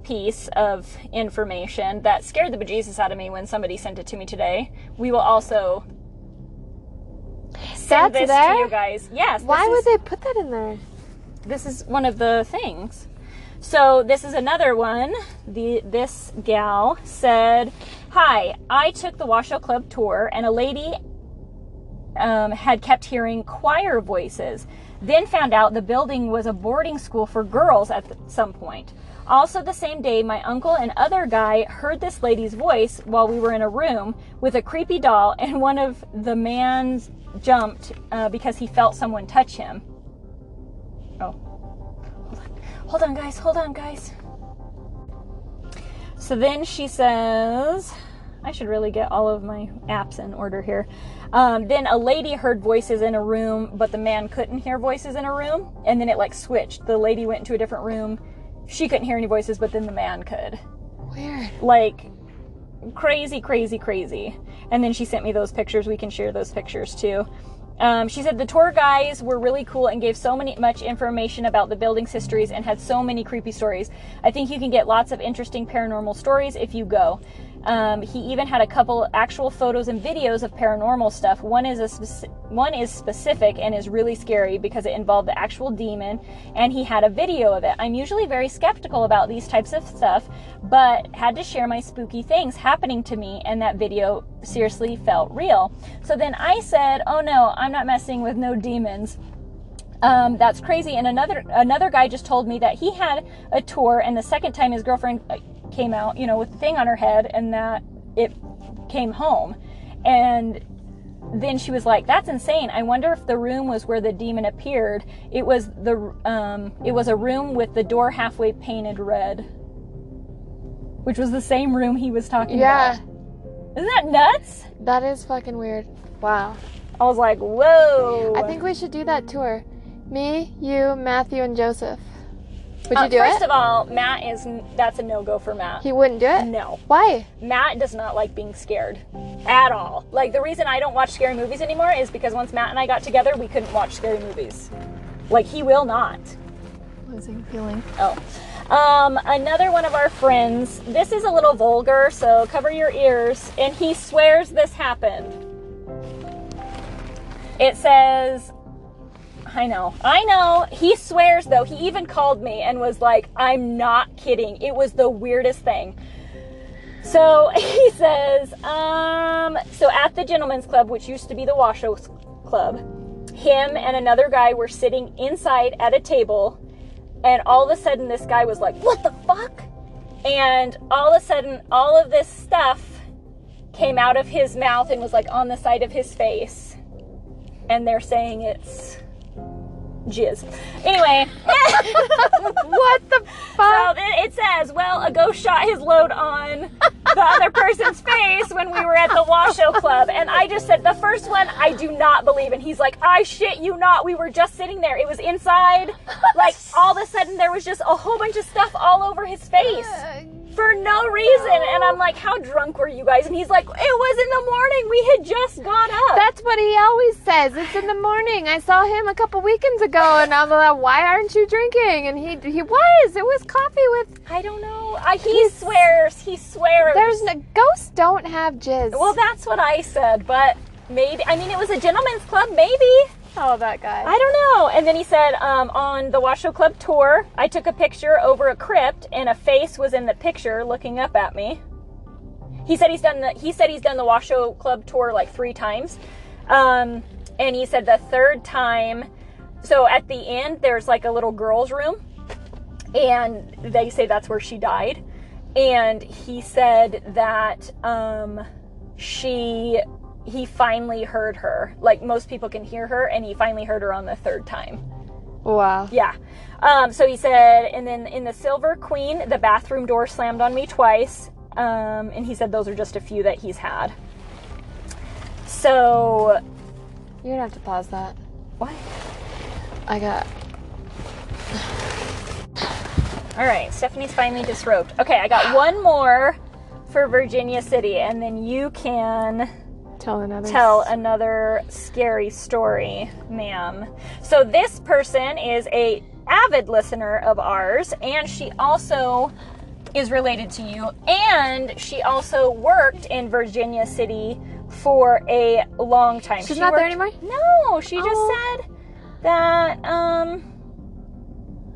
piece of information that scared the bejesus out of me when somebody sent it to me today. We will also send That's this there? to you guys. Yes. Why this would they put that in there? This is one of the things. So this is another one. The this gal said, "Hi, I took the Washoe Club tour, and a lady um, had kept hearing choir voices. Then found out the building was a boarding school for girls at some point. Also, the same day, my uncle and other guy heard this lady's voice while we were in a room with a creepy doll, and one of the mans jumped uh, because he felt someone touch him. Oh, hold on, hold on, guys, hold on, guys. So then she says, I should really get all of my apps in order here. Um, then a lady heard voices in a room, but the man couldn't hear voices in a room. And then it like switched. The lady went into a different room. She couldn't hear any voices, but then the man could. Weird. Like crazy, crazy, crazy. And then she sent me those pictures. We can share those pictures too. Um, she said the tour guys were really cool and gave so many much information about the building's histories and had so many creepy stories. I think you can get lots of interesting paranormal stories if you go. Um, he even had a couple actual photos and videos of paranormal stuff. One is a speci- one is specific and is really scary because it involved the actual demon, and he had a video of it. I'm usually very skeptical about these types of stuff, but had to share my spooky things happening to me, and that video seriously felt real. So then I said, "Oh no, I'm not messing with no demons." Um, that's crazy. And another another guy just told me that he had a tour, and the second time his girlfriend came out, you know, with the thing on her head, and that it came home, and then she was like, "That's insane. I wonder if the room was where the demon appeared. It was the um, it was a room with the door halfway painted red, which was the same room he was talking Yeah. about." Yeah, isn't that nuts? That is fucking weird. Wow. I was like, whoa. I think we should do that tour. Me, you, Matthew, and Joseph. Would you Uh, do first it? of all, Matt is that's a no go for Matt. he wouldn't do it? no. Why? Matt does not like being scared at all. Like the reason I don't watch scary movies anymore is because once Matt and I got together, we couldn't watch scary movies. Like he will not. Losing feeling. Oh. Um, another one of our friends, this is a little vulgar, so cover your ears, and he swears this happened. It says, I know, I know. He swears though. He even called me and was like, I'm not kidding. It was the weirdest thing. So he says, um, so at the Gentlemen's Club, which used to be the Washoe Club, him and another guy were sitting inside at a table and all of a sudden this guy was like what the fuck and all of a sudden all of this stuff came out of his mouth and was like on the side of his face and they're saying it's jizz. Anyway. What the so fuck? then it says well a ghost shot his load on the other person's face when we were at the washoe club. And i just said the first one i do not believe and he's like i shit you not. We were just sitting there. It was inside. Like all of a sudden there was just a whole bunch of stuff all over his face for no reason and i'm like how drunk were you guys and he's like it was in the morning we had just got up That's what he always says. It's in the morning. I saw him a couple weekends ago, and I'm like, "Why aren't you drinking?" And he he was. It was coffee with. i don't know I, he swears he swears There's no ghosts. Don't have jizz. well that's what i said but maybe i mean it was a gentleman's club maybe oh, that guy. I don't know. And then he said um, on the Washoe Club tour, I took a picture over a crypt, and a face was in the picture looking up at me. He said he's done the he said he's done the Washoe Club tour like three times, um, and he said the third time. So at the end, there's like a little girl's room, and they say that's where she died. And he said that um, she he finally heard her. Like most people can hear her, and he finally heard her on the third time. wow. Yeah. Um, so he said, and then in the Silver Queen, the bathroom door slammed on me twice. Um, and he said those are just a few that he's had. So, You're gonna have to pause that. what? I got. All right, Stephanie's finally disrobed. Okay, I got one more for Virginia City, and then you can Tell another. tell another scary story, ma'am. So this person is a avid listener of ours, and she also is related to you, and she also worked in Virginia City for a long time. She's She not there anymore? No, she just Oh. said that um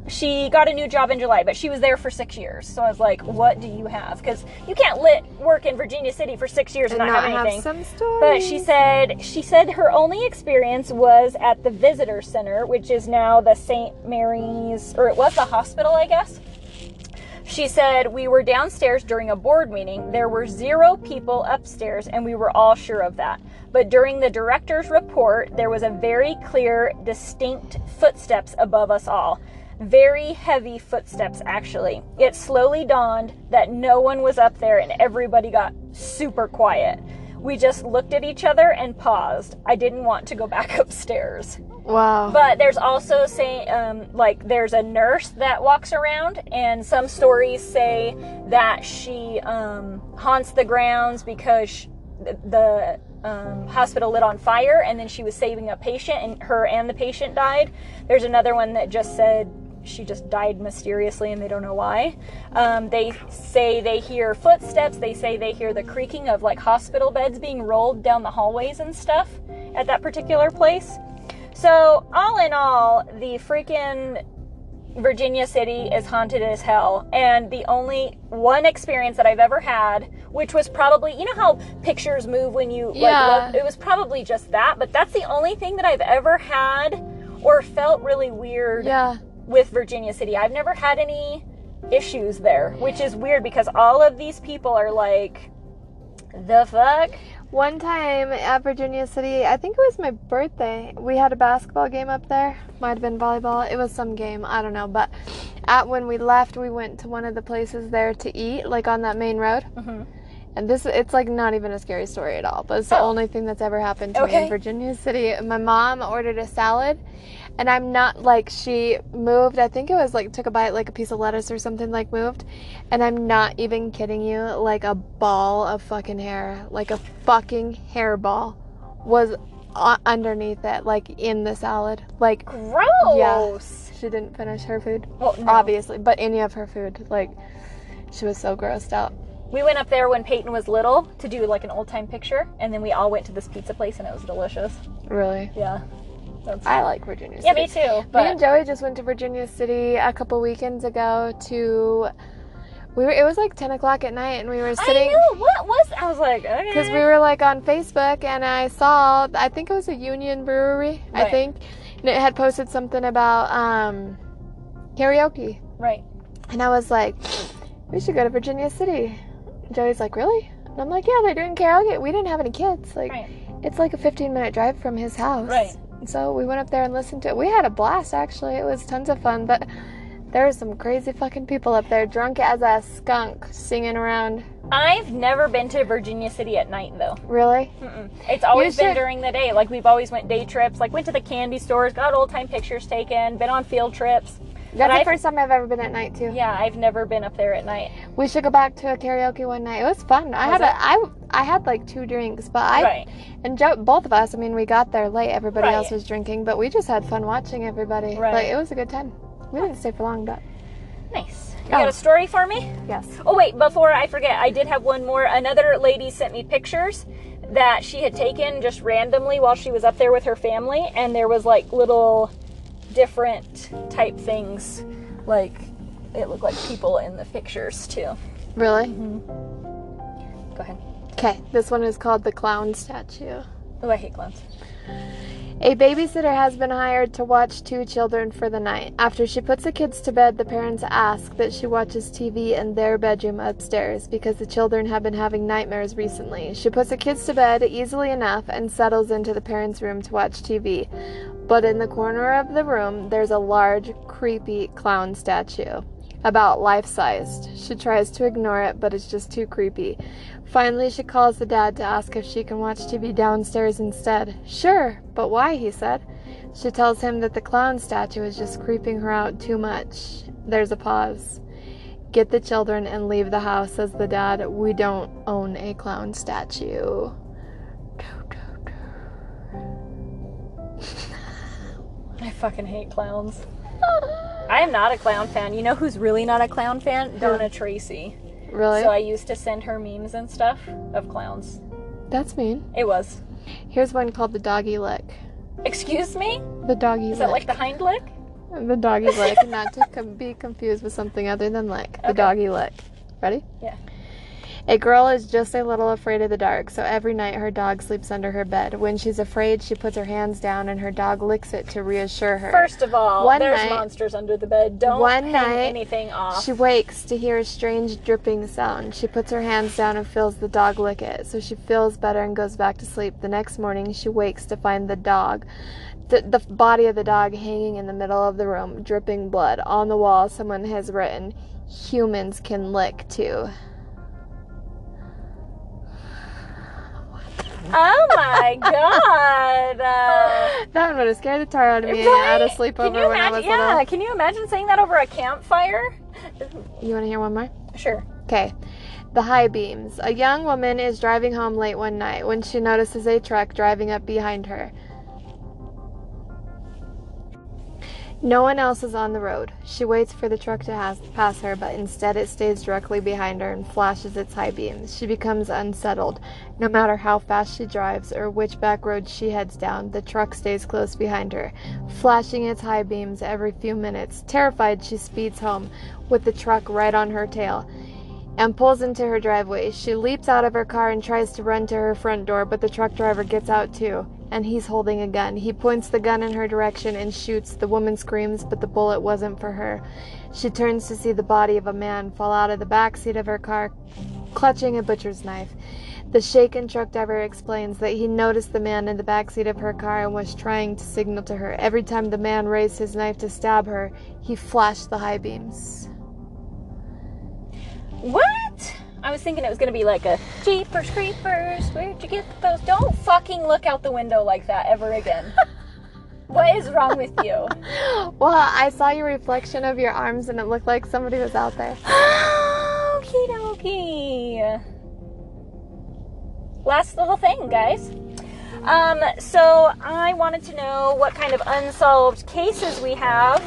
she got a new job in July, but she was there for six years. So I was like, "What do you have?" Because you can't lit work in Virginia City for six years and, And not, not have have anything. some stories. But she said she said her only experience was at the visitor center, which is now the St. Mary's, or it was the hospital, I guess. She said we were downstairs during a board meeting. There were zero people upstairs, and we were all sure of that. But during the director's report, there was a very clear, distinct footsteps above us all. Very heavy footsteps, actually. It slowly dawned that no one was up there, and everybody got super quiet. We just looked at each other and paused. I didn't want to go back upstairs. Wow. But there's also say um, like there's a nurse that walks around, and some stories say that she um, haunts the grounds because the um, hospital lit on fire, and then she was saving a patient, and her and the patient died. There's another one that just said she just died mysteriously, and they don't know why. Um, they say they hear footsteps. They say they hear the creaking of like hospital beds being rolled down the hallways and stuff at that particular place. So, all in all, the freaking Virginia City is haunted as hell. And the only one experience that I've ever had, which was probably, you know how pictures move when you Yeah. like look? It was probably just that, but that's the only thing that I've ever had or felt really weird yeah. With Virginia City. I've never had any issues there, which is weird because all of these people are like, the fuck? One time at Virginia City, I think it was my birthday, we had a basketball game up there. Might have been volleyball. It was some game, I don't know. But at when we left, we went to one of the places there to eat, like on that main road. Mhm. And this it's like not even a scary story at all, but it's the Oh. only thing that's ever happened to me in Virginia City. My mom ordered a salad and I'm not like she moved, I think it was like took a bite like a piece of lettuce or something like moved. And I'm not even kidding you, like a ball of fucking hair, like a fucking hairball was underneath it like in the salad. Like Gross. Yeah, she didn't finish her food, Well, no. obviously, but any of her food. Like, she was so grossed out. We went up there when Peyton was little to do like an old time picture, and then we all went to this pizza place, and it was delicious. Really, Yeah. That's, I like Virginia City. yeah, me too. Me and Joey just went to Virginia City a couple weekends ago to. We were. It was like ten o'clock at night, and we were I sitting know what was. I was like, okay. because we were like on Facebook, and I saw. I think it was a Union Brewery. I think, and it had posted something about um, karaoke. right. And I was like, we should go to Virginia City. And Joey's like, really? And I'm like, yeah, they're doing karaoke. We didn't have any kids. Like, Right. it's like a 15 minute drive from his house. Right. So we went up there and listened to it. We had a blast, actually. It was tons of fun. But there were some crazy fucking people up there, drunk as a skunk, singing around. I've never been to Virginia City at night though. Really? Mm-mm. It's always You been during the day. Like we've always went day trips. Like went to the candy stores, got old time pictures taken, been on field trips. That's But the first time I've ever been at night, too. Yeah, I've never been up there at night. We should go back to a karaoke one night. It was fun. I Was had a, I, I had like two drinks, but I right. And Joe, both of us, I mean, we got there late. Everybody Right. else was drinking, but we just had fun watching everybody. Right. Like, it was a good time. We didn't stay for long, but Nice. You Oh. got a story for me? yes. Oh wait, before I forget, I did have one more. Another lady sent me pictures that she had taken just randomly while she was up there with her family, and there was like little different type things, like it looked like people in the pictures too. Really? Mm-hmm. Go ahead. Okay, this one is called the clown statue. Oh, I hate clowns. A babysitter has been hired to watch two children for the night. After she puts the kids to bed, the parents ask that she watches TV in their bedroom upstairs because the children have been having nightmares recently. She puts the kids to bed easily enough and settles into the parents' room to watch TV. But in the corner of the room, there's a large, creepy clown statue. About life sized. She tries to ignore it, but it's just too creepy. Finally, she calls the dad to ask if she can watch TV downstairs instead. Sure, but why? he said. She tells him that the clown statue is just creeping her out too much. There's a pause. Get the children and leave the house, says the dad. We don't own a clown statue. Fucking hate clowns. I am not a clown fan. You know who's really not a clown fan? Donna Tracy. Really? So I used to send her memes and stuff of clowns. That's mean. It was. Here's one called the doggy lick. Excuse me? The doggy lick. Is lick. that like the hind lick? The doggy lick, not to com- be confused with something other than lick. The Okay. doggy lick. Ready? Yeah. A girl is just a little afraid of the dark, so every night her dog sleeps under her bed. When she's afraid, she puts her hands down and her dog licks it to reassure her. First of all, One there's night- monsters under the bed. Don't One night, anything off. She wakes to hear a strange dripping sound. She puts her hands down and feels the dog lick it, so she feels better and goes back to sleep. The next morning, she wakes to find the dog, the, the body of the dog hanging in the middle of the room, dripping blood. On the wall, someone has written, Humans can lick too. Oh my god! Uh, That one would have scared the tar out of me right? a Can sleepover you when I was yeah, little. can you imagine saying that over a campfire? You want to hear one more? Sure. Okay. The high beams. A young woman is driving home late one night when she notices a truck driving up behind her. No one else is on the road. She waits for the truck to has- pass her, but instead it stays directly behind her and flashes its high beams. She becomes unsettled. No matter how fast she drives or which back road she heads down, the truck stays close behind her, flashing its high beams every few minutes. Terrified, she speeds home, with the truck right on her tail and pulls into her driveway. She leaps out of her car and tries to run to her front door, but the truck driver gets out too, and he's holding a gun. He points the gun in her direction and shoots. The woman screams, but the bullet wasn't for her. She turns to see the body of a man fall out of the back seat of her car, clutching a butcher's knife. The shaken truck driver explains that he noticed the man in the back seat of her car and was trying to signal to her. Every time the man raised his knife to stab her, he flashed the high beams. What? I was thinking it was gonna be like a Jeepers Creepers, where'd you get those? Don't fucking look out the window like that ever again. what is wrong with you? Well, I saw your reflection of your arms and it looked like somebody was out there. Okie dokie. Last little thing, guys. Um, so I wanted to know what kind of unsolved cases we have.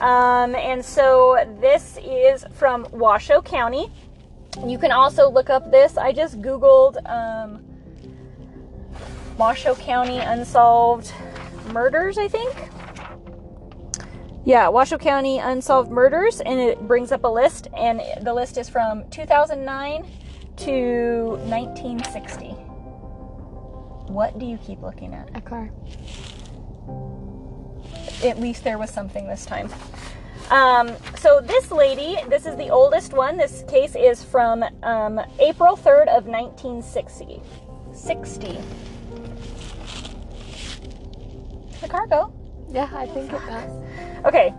Um, and so this is from Washoe County. You can also look up this. I just Googled um, Washoe County unsolved murders, I think. Yeah, Washoe County unsolved murders, and it brings up a list, and the list is from 2009 to 1960. What do you keep looking at? A car. At least there was something this time. Um, so this lady, this is the oldest one. This case is from um, April 3rd of 1960. 60. The cargo. Yeah, I think it does. Okay.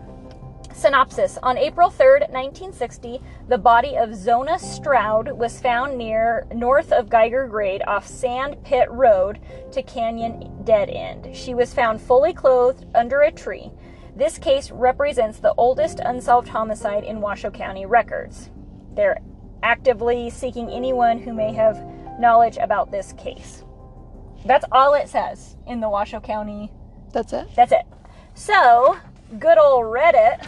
Synopsis. On April 3rd, 1960, the body of Zona Stroud was found near north of Geiger Grade off Sand Pit Road to Canyon Dead End. She was found fully clothed under a tree. This case represents the oldest unsolved homicide in Washoe County records. They're actively seeking anyone who may have knowledge about this case. That's all it says in the Washoe County. That's it. That's it. So, good old Reddit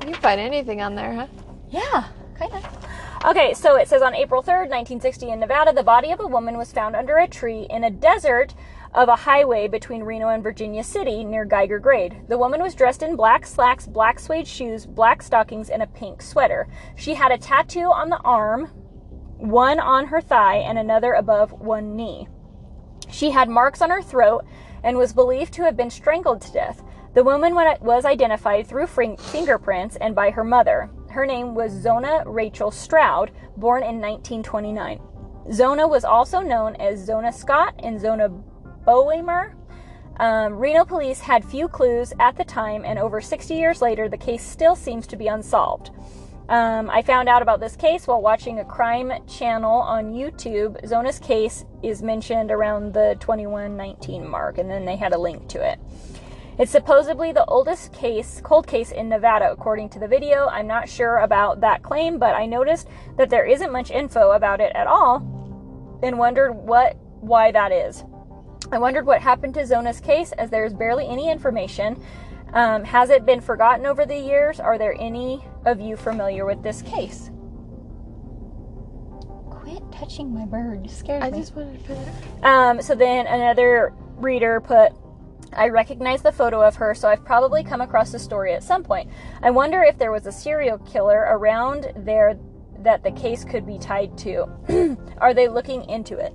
You can find anything on there, huh? Yeah, kind of. Okay, so it says on April 3rd, 1960, in Nevada, the body of a woman was found under a tree in a desert of a highway between Reno and Virginia City near Geiger Grade. The woman was dressed in black slacks, black suede shoes, black stockings, and a pink sweater. She had a tattoo on the arm, one on her thigh, and another above one knee. She had marks on her throat and was believed to have been strangled to death. The woman was identified through fingerprints and by her mother. Her name was Zona Rachel Stroud, born in 1929. Zona was also known as Zona Scott and Zona Boehmer. Um, Reno police had few clues at the time, and over 60 years later, the case still seems to be unsolved. Um, I found out about this case while watching a crime channel on YouTube. Zona's case is mentioned around the 2119 mark, and then they had a link to it. It's supposedly the oldest case, cold case in Nevada, according to the video. I'm not sure about that claim, but I noticed that there isn't much info about it at all, and wondered what why that is. I wondered what happened to Zona's case, as there's barely any information. Um, has it been forgotten over the years? Are there any of you familiar with this case? Quit touching my bird. You scared I me. just wanted to put it. Um, so then another reader put, I recognize the photo of her, so I've probably come across the story at some point. I wonder if there was a serial killer around there that the case could be tied to. Are they looking into it?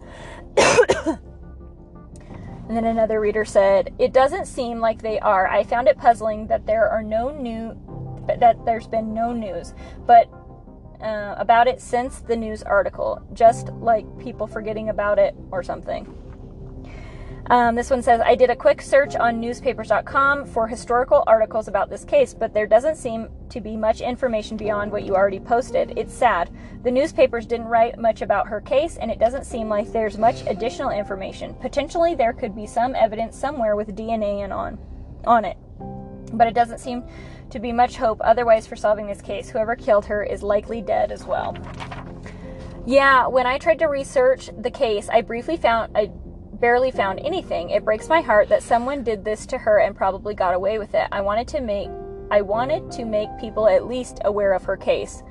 And then another reader said, It doesn't seem like they are. I found it puzzling that there are no new that there's been no news, but uh, about it since the news article, just like people forgetting about it or something. Um, this one says, I did a quick search on newspapers.com for historical articles about this case, but there doesn't seem to be much information beyond what you already posted. It's sad. The newspapers didn't write much about her case, and it doesn't seem like there's much additional information. Potentially, there could be some evidence somewhere with DNA and on, on it, but it doesn't seem to be much hope otherwise for solving this case. Whoever killed her is likely dead as well. Yeah, when I tried to research the case, I briefly found I barely found anything. It breaks my heart that someone did this to her and probably got away with it. I wanted to make I wanted to make people at least aware of her case.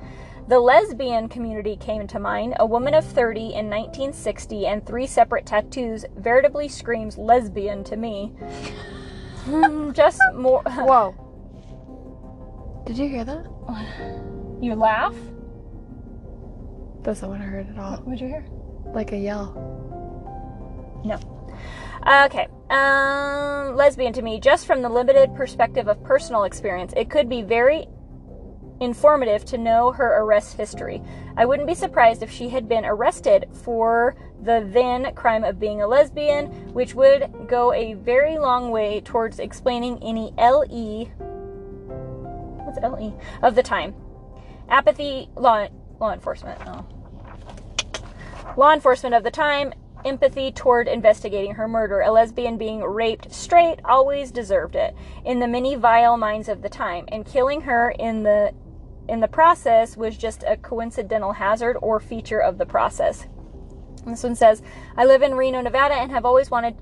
The lesbian community came to mind. A woman of 30 in 1960 and three separate tattoos veritably screams lesbian to me. Hmm, Just more. Whoa. Did you hear that? You laugh? That's not what I heard at all. What'd you hear? Like a yell. No. Okay. Um, lesbian to me, just from the limited perspective of personal experience, it could be very informative to know her arrest history. I wouldn't be surprised if she had been arrested for the then crime of being a lesbian, which would go a very long way towards explaining any LE. What's LE? Of the time. Apathy, law, law enforcement. Oh. Law enforcement of the time, empathy toward investigating her murder. A lesbian being raped straight always deserved it in the many vile minds of the time, and killing her in the in the process was just a coincidental hazard or feature of the process. This one says, I live in Reno, Nevada, and have always wanted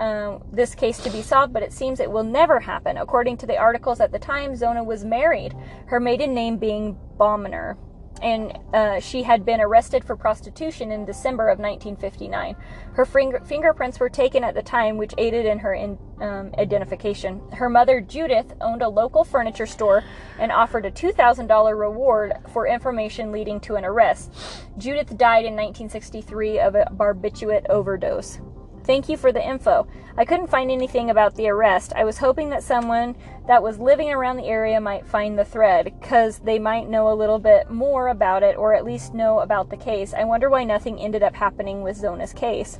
uh, this case to be solved, but it seems it will never happen. According to the articles at the time, Zona was married, her maiden name being Baumner and uh, she had been arrested for prostitution in December of 1959. Her finger- fingerprints were taken at the time, which aided in her in, um, identification. Her mother, Judith, owned a local furniture store and offered a $2,000 reward for information leading to an arrest. Judith died in 1963 of a barbiturate overdose. Thank you for the info. I couldn't find anything about the arrest. I was hoping that someone that was living around the area might find the thread, because they might know a little bit more about it or at least know about the case. I wonder why nothing ended up happening with Zona's case.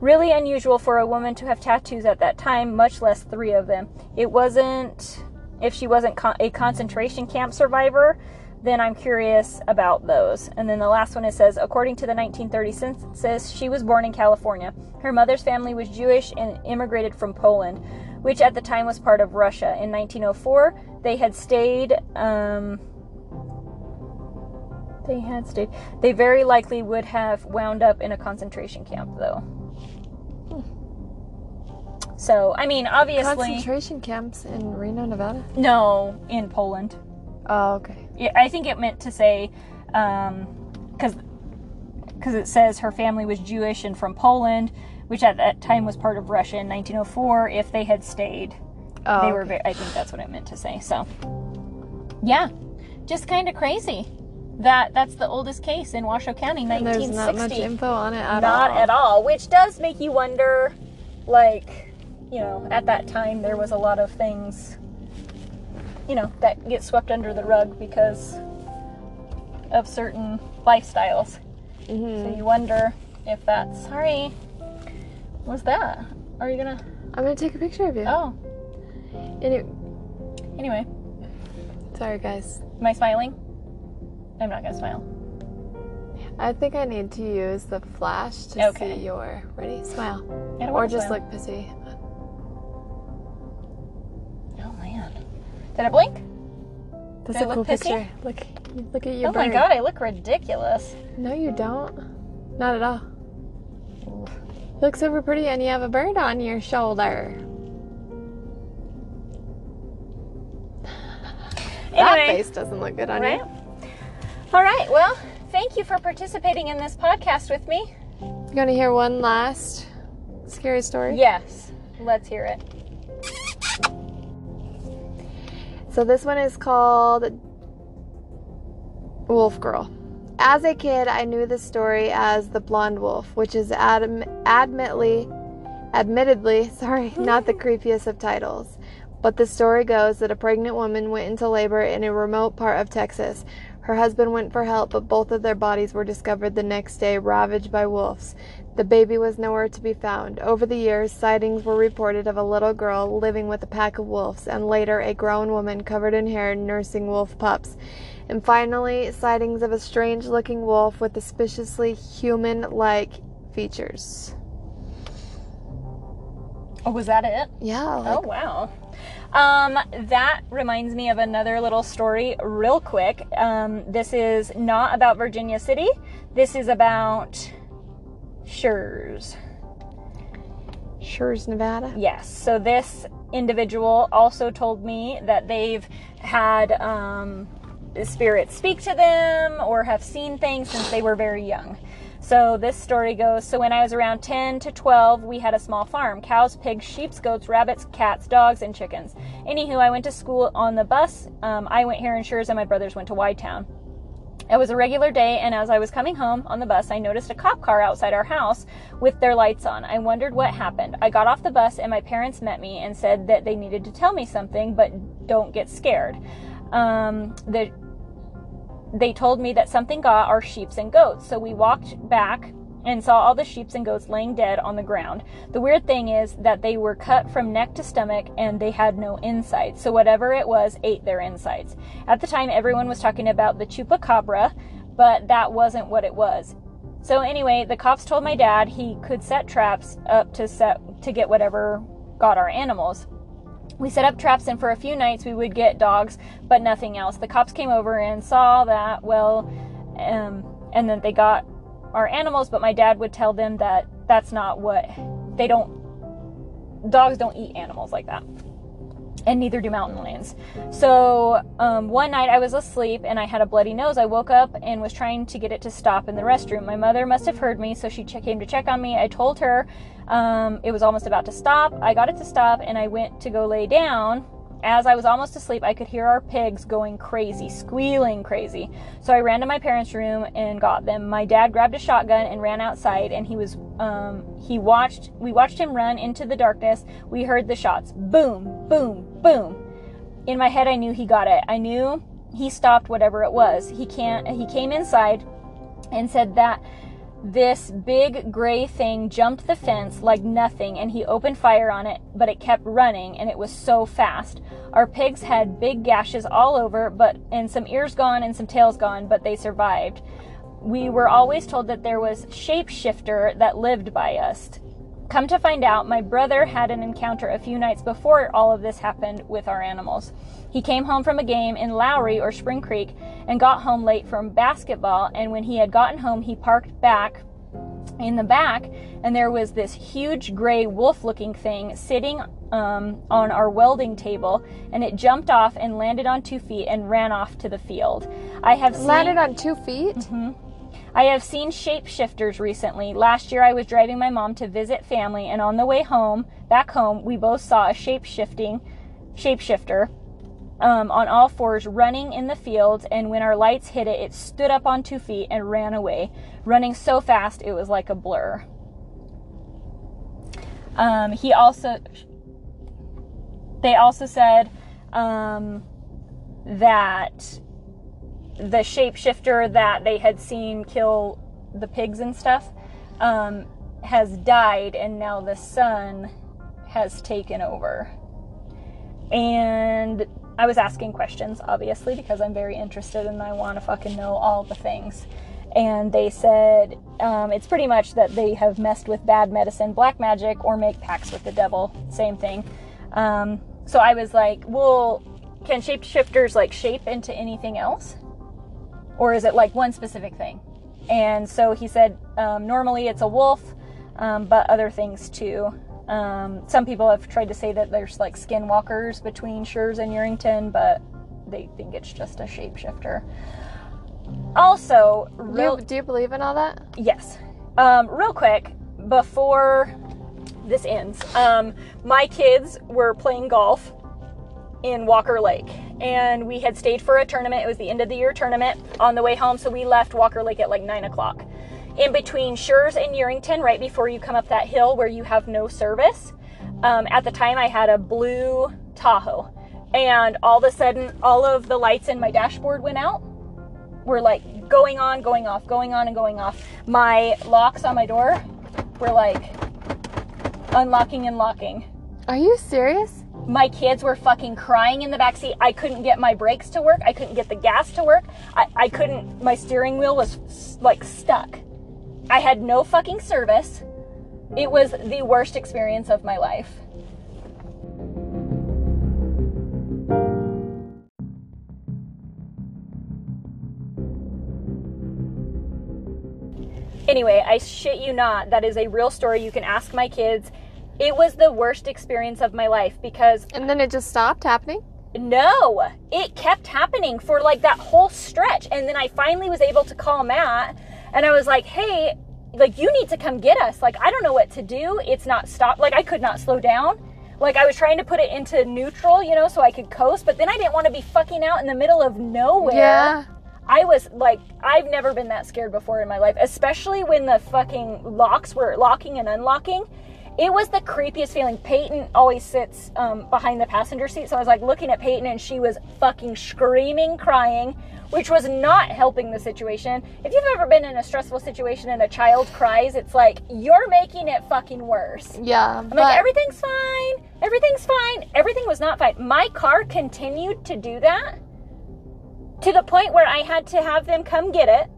Really unusual for a woman to have tattoos at that time, much less three of them. It wasn't, if she wasn't a concentration camp survivor, then I'm curious about those. And then the last one it says, according to the 1930 census, she was born in California. Her mother's family was Jewish and immigrated from Poland, which at the time was part of Russia. In 1904, they had stayed. Um, they had stayed. They very likely would have wound up in a concentration camp, though. So, I mean, obviously, Concentration camps in Reno, Nevada. no, in Poland. Oh, okay. Yeah, I think it meant to say, um, because because it says her family was Jewish and from Poland, which at that time was part of Russia in 1904. If they had stayed, Oh, they were. okay. Very, I think that's what it meant to say. So, yeah, just kind of crazy. That that's the oldest case in Washoe County, And there's not much 1960. info on it at Not all. at all, which does make you wonder, like, you know, at that time there was a lot of things, you know, that get swept under the rug because of certain lifestyles. Mhm. So you wonder if that's sorry. What's that? Are you gonna? I'm gonna take a picture of you. Oh, Any- anyway, sorry, guys. am I smiling? I'm not gonna smile. I think I need to use the flash to Okay. see your ready smile, or just smile. look pissy. Did it blink? That's I a look cool pissy? picture. Look, look at your oh my god, I look ridiculous. No, you don't. Not at all. You look super pretty, and you have a bird on your shoulder. That face doesn't look good on Right? you. All right. Well, thank you for participating in this podcast with me. You gonna hear one last scary story? Yes. Let's hear it. So this one is called Wolf Girl. As a kid, I knew the story as the Blonde Wolf, which is adm- admittedly, admittedly, sorry, not the creepiest of titles. But the story goes that a pregnant woman went into labor in a remote part of Texas. Her husband went for help, but both of their bodies were discovered the next day, ravaged by wolves. The baby was nowhere to be found. Over the years, sightings were reported of a little girl living with a pack of wolves, and later a grown woman covered in hair nursing wolf pups. And finally, sightings of a strange looking wolf with suspiciously human like features. Oh, was that it? Yeah, like, Oh, wow. Um, that reminds me of another little story, real quick. Um, this is not about Virginia City. This is about Schurz. Schurz, Nevada. Yes. So this individual also told me that they've had um, spirits speak to them or have seen things since they were very young. So this story goes so when I was around 10 to 12, we had a small farm cows, pigs, sheep, goats, rabbits, cats, dogs, and chickens. Anywho, I went to school on the bus. Um, I went here in Schurz, and my brothers went to Town. It was a regular day, and as I was coming home on the bus, I noticed a cop car outside our house with their lights on. I wondered what happened. I got off the bus, and my parents met me and said that they needed to tell me something, but don't get scared. Um, the, they told me that something got our sheep and goats, so we walked back and saw all the sheep and goats laying dead on the ground. The weird thing is that they were cut from neck to stomach and they had no insides, so whatever it was ate their insides. At the time, everyone was talking about the chupacabra, but that wasn't what it was. So anyway, the cops told my dad he could set traps up to set to get whatever got our animals. We set up traps and for a few nights we would get dogs, but nothing else. The cops came over and saw that, well, um, and then they got our animals, but my dad would tell them that that's not what they don't dogs don't eat animals like that and neither do mountain lions. So um, one night I was asleep and I had a bloody nose. I woke up and was trying to get it to stop in the restroom. My mother must have heard me, so she ch- came to check on me. I told her um, it was almost about to stop. I got it to stop and I went to go lay down. As I was almost asleep, I could hear our pigs going crazy, squealing crazy. So I ran to my parents' room and got them. My dad grabbed a shotgun and ran outside, and he was um, he watched we watched him run into the darkness. We heard the shots, boom, boom, boom. In my head, I knew he got it. I knew he stopped whatever it was. He can't. He came inside and said that this big gray thing jumped the fence like nothing and he opened fire on it, but it kept running and it was so fast. Our pigs had big gashes all over, but and some ears gone and some tails gone, but they survived. We were always told that there was shapeshifter that lived by us. Come to find out, my brother had an encounter a few nights before all of this happened with our animals. He came home from a game in Lowry or Spring Creek and got home late from basketball. And when he had gotten home, he parked back in the back, and there was this huge gray wolf looking thing sitting um, on our welding table, and it jumped off and landed on two feet and ran off to the field. I have seen. Landed on two feet. I have seen shapeshifters recently. Last year, I was driving my mom to visit family, and on the way home, back home, we both saw a shape-shifting shapeshifter um, on all fours running in the field. And when our lights hit it, it stood up on two feet and ran away, running so fast it was like a blur. Um, he also, they also said um, that the shapeshifter that they had seen kill the pigs and stuff um, has died, and now the son has taken over. And I was asking questions, obviously, because I'm very interested and I want to fucking know all the things. And they said um, it's pretty much that they have messed with bad medicine, black magic, or make pacts with the devil. Same thing. Um, so I was like, well, can shapeshifters like shape into anything else? Or is it like one specific thing? And so he said, um, normally it's a wolf, um, but other things too. Um, some people have tried to say that there's like skinwalkers between Schurz and Yerington, but they think it's just a shapeshifter. Also, Do you, do you believe in all that? Yes. Um, real quick, before this ends, um, my kids were playing golf in Walker Lake, and we had stayed for a tournament. It was the end of the year tournament on the way home, so we left Walker Lake at like nine o'clock. In between Schurz and Yerington, right before you come up that hill where you have no service, um, at the time I had a blue Tahoe, and all of a sudden, all of the lights in my dashboard went out were like going on, going off, going on, and going off. My locks on my door were like unlocking and locking. Are you serious? My kids were fucking crying in the backseat. I couldn't get my brakes to work. I couldn't get the gas to work. I, I couldn't, my steering wheel was like stuck. I had no fucking service. It was the worst experience of my life. Anyway, I shit you not. That is a real story. You can ask my kids. It was the worst experience of my life because And then it just stopped happening? no, it kept happening for like that whole stretch. And then I finally was able to call Matt and I was like, hey, like you need to come get us. Like, I don't know what to do. It's not stop. Like, I could not slow down. Like, I was trying to put it into neutral, you know, so I could coast, but then I didn't want to be fucking out in the middle of nowhere. Yeah. I was like, I've never been that scared before in my life, especially when the fucking locks were locking and unlocking. It was the creepiest feeling. Peyton always sits um, behind the passenger seat, so I was like looking at Peyton and she was fucking screaming, crying, which was not helping the situation. If you've ever been in a stressful situation and a child cries, it's like you're making it fucking worse. Yeah. I'm but like, everything's fine. Everything's fine. Everything was not fine. My car continued to do that to the point where I had to have them come get it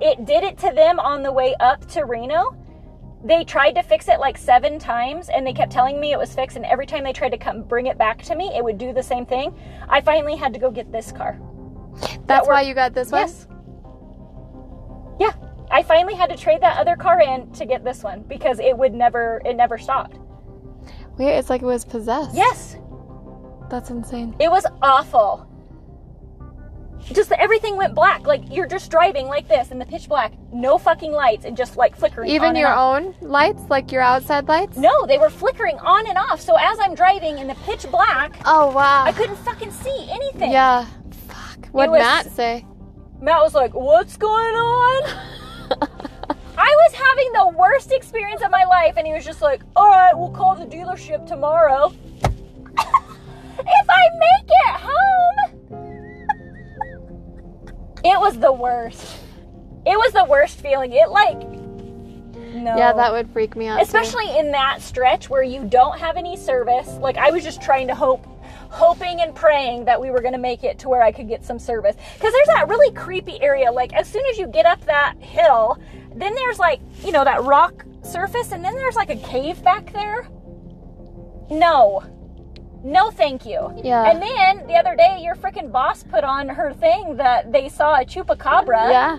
it did it to them on the way up to Reno. They tried to fix it like seven times and they kept telling me it was fixed. And every time they tried to come bring it back to me, it would do the same thing. I finally had to go get this car. That's why you got this one? Yes. Yeah. I finally had to trade that other car in to get this one because it would never, it never stopped. Wait, it's like it was possessed. Yes. That's insane. It was awful. Just everything went black. Like you're just driving like this in the pitch black, no fucking lights, and just like flickering. on Even your own lights, like your outside lights? No, they were flickering on and off. So as I'm driving in the pitch black, Oh, wow. I couldn't fucking see anything. Yeah. Fuck. What'd Matt say? Matt was like, "What's going on?" I was having the worst experience of my life, and he was just like, "All right, we'll call the dealership tomorrow." if I make it home, it was the worst. It was the worst feeling. It like, no. Yeah, that would freak me out. too. especially in that stretch where you don't have any service. Like I was just trying to hope, hoping and praying that we were going to make it to where I could get some service. Because there's that really creepy area. Like as soon as you get up that hill, then there's like you know that rock surface, and then there's like a cave back there. No. No, thank you. Yeah. And then the other day, your freaking boss put on her thing that they saw a chupacabra. Yeah.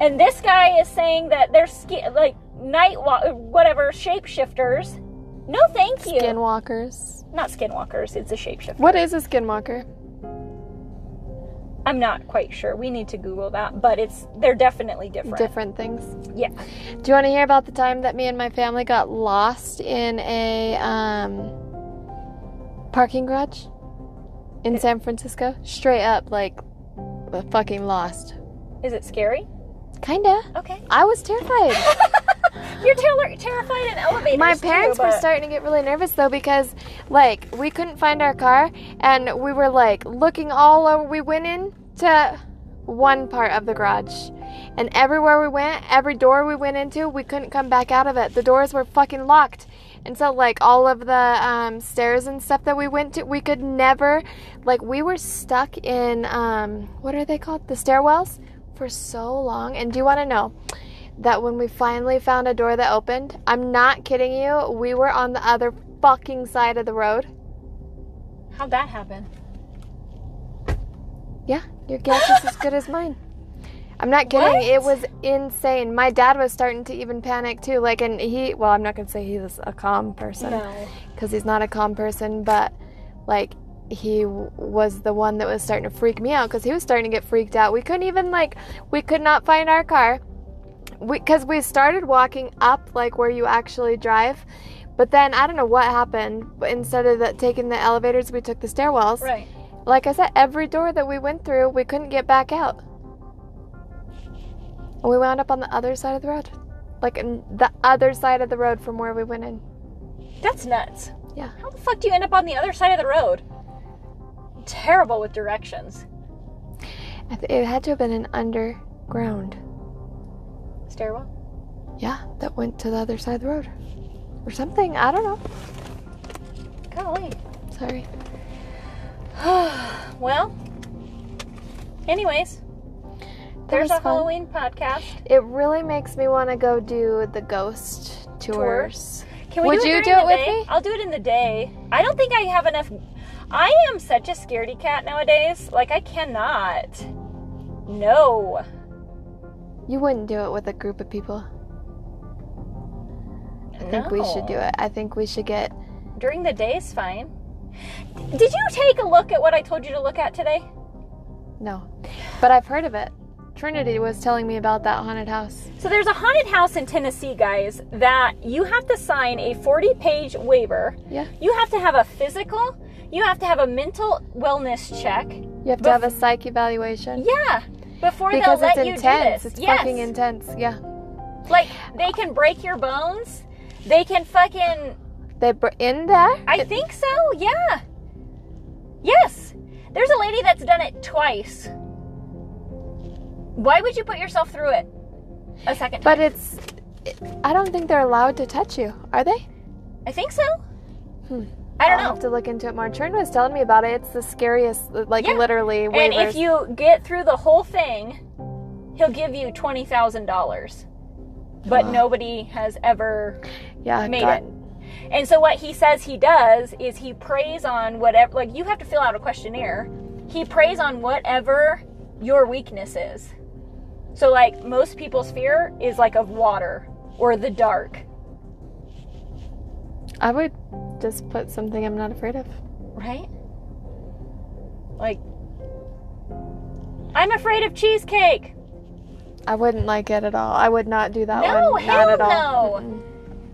And this guy is saying that they're ski- like night wa- whatever shapeshifters. No, thank you. Skinwalkers. Not skinwalkers. It's a shapeshifter. What is a skinwalker? I'm not quite sure. We need to Google that, but it's they're definitely different. Different things. Yeah. Do you want to hear about the time that me and my family got lost in a um, parking garage in San Francisco? Straight up, like, fucking lost. Is it scary? Kinda. Okay. I was terrified. You're ter- terrified in elevators. My too, parents were starting to get really nervous though because, like, we couldn't find our car and we were like looking all over. We went in to one part of the garage, and everywhere we went, every door we went into, we couldn't come back out of it. The doors were fucking locked. And so, like, all of the um, stairs and stuff that we went to, we could never, like, we were stuck in, um, what are they called? The stairwells for so long. And do you want to know? that when we finally found a door that opened, I'm not kidding you, we were on the other fucking side of the road. How'd that happen? Yeah, your guess is as good as mine. I'm not kidding. What? It was insane. My dad was starting to even panic too. Like, and he, well, I'm not going to say he was a calm person No. because he's not a calm person, but like, he w- was the one that was starting to freak me out because he was starting to get freaked out. We couldn't even, like, we could not find our car. because we, started walking up like where you actually drive but then i don't know what happened but instead of the, taking the elevators we took the stairwells Right. like i said every door that we went through we couldn't get back out and we wound up on the other side of the road like in the other side of the road from where we went in That's nuts. yeah How the fuck do you end up on the other side of the road? I'm terrible with directions. It had to have been an underground Stairwell. yeah that went to the other side of the road or something i don't know Golly. sorry Well. Anyways, there's a fun. Halloween podcast. It really makes me want to go do the ghost tours. Can we Would do it you do it with day? me? I'll do it in the day. I don't think I have enough. I am such a scaredy cat nowadays. Like I cannot. No. You wouldn't do it with a group of people. I think we should do it. I think we should get. During the day is fine. Did you take a look at what I told you to look at today? No. But I've heard of it. Trinity was telling me about that haunted house. So there's a haunted house in Tennessee, guys, that you have to sign a 40 page waiver. Yeah. You have to have a physical. You have to have a mental wellness check. You have to have a psych evaluation. Yeah. Before Because they'll let you do this. It's yes. fucking intense. Yeah. Like they can break your bones. They can fucking. They br- in there. I think so. Yeah. Yes. There's a lady that's done it twice. Why would you put yourself through it a second time? But it's. I don't think they're allowed to touch you. Are they? I think so. Hmm. I don't I'll know. have to look into it more. Trin was telling me about it. It's the scariest, like Yeah. literally. And if you get through the whole thing, he'll give you twenty thousand dollars, but Wow. nobody has ever Yeah, made God. it. And so what he says he does is he preys on whatever like you have to fill out a questionnaire. He preys on whatever your weakness is. So like most people's fear is like of water or the dark, I would just put something I'm not afraid of. right? Like I'm afraid of cheesecake. I wouldn't like it at all. I would not do that No, one. hell not at all. no.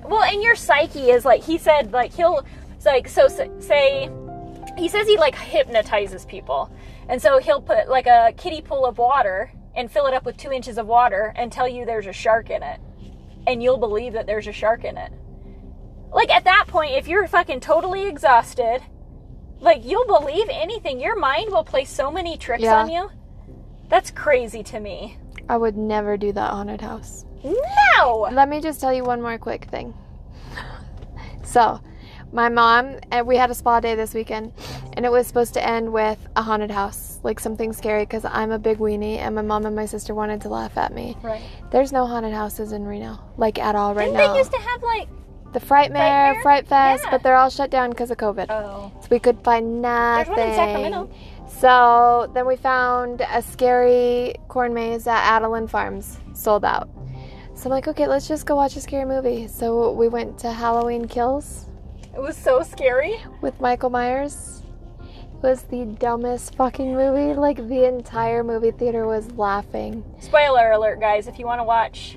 Well, and your psyche is like he said, like he'll it's like so say he says he like hypnotizes people, and so he'll put like a kiddie pool of water and fill it up with two inches of water and tell you there's a shark in it, and you'll believe that there's a shark in it. Like at that point, if you're fucking totally exhausted, like you'll believe anything. Your mind will play so many tricks Yeah. on you. That's crazy to me. I would never do that haunted house. No. Let me just tell you one more quick thing. So, my mom and we had a spa day this weekend, and it was supposed to end with a haunted house, like something scary, because I'm a big weenie, and my mom and my sister wanted to laugh at me. Right. There's no haunted houses in Reno, like at all right Didn't now. they used to have like the Frightmare, Frightmare? Fright Fest, Yeah. but they're all shut down because of COVID. oh So we could find nothing. There's one in Sacramento. So then we found a scary corn maze at Andelin Farms, sold out. So I'm like, okay, let's just go watch a scary movie. So we went to Halloween Kills It was so scary. with Michael Myers. It was the dumbest fucking movie. Like the entire movie theater was laughing. Spoiler alert, guys, if you want to watch.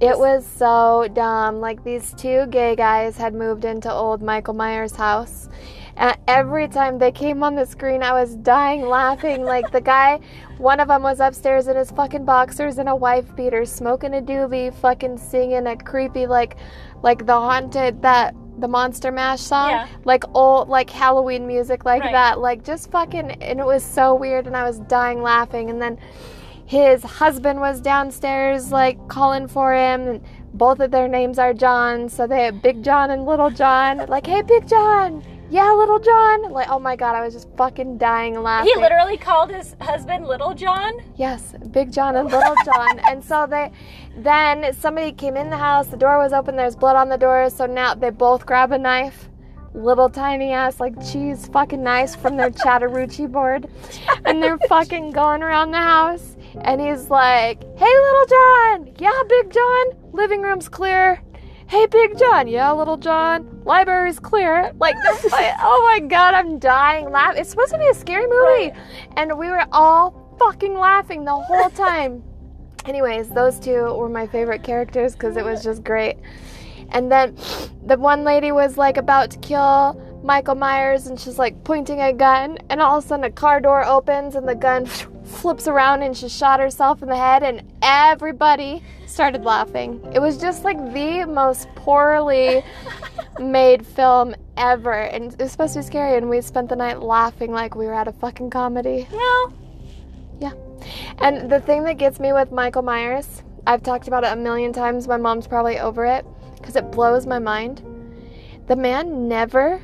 It was so dumb. Like these two gay guys had moved into old Michael Myers' house. And every time they came on the screen, I was dying laughing. Like the guy, one of them was upstairs in his fucking boxers and a wife beater, smoking a doobie, fucking singing a creepy like, like the haunted that the Monster Mash song, Yeah. like old like Halloween music like Right. that, like just fucking. And it was so weird, and I was dying laughing. And then his husband was downstairs like calling for him and both of their names are john so they have big john and little john like hey big john yeah little john. Like oh my god i was just fucking dying laughing. He literally called his husband Little John. yes big john and little john. And so they then somebody came in the house the door was open there's blood on the door so now they both grab a knife little tiny ass like cheese fucking knives from their Chattahoochee board. And they're fucking going around the house and he's like hey little john! Yeah big john living room's clear hey big john yeah little john? Library's clear like like, oh my god i'm dying laughing it's supposed to be a scary movie. And we were all fucking laughing the whole time. Anyways those two were my favorite characters because it was just great. And then the one lady was like about to kill Michael Myers and she's like pointing a gun and all of a sudden a car door opens and the gun flips around and she shot herself in the head and everybody started laughing. It was just like the most poorly made film ever and it was supposed to be scary and we spent the night laughing like we were at a fucking comedy. No. Yeah. And the thing that gets me with Michael Myers, I've talked about it a million times. My mom's probably over it because it blows my mind. The man never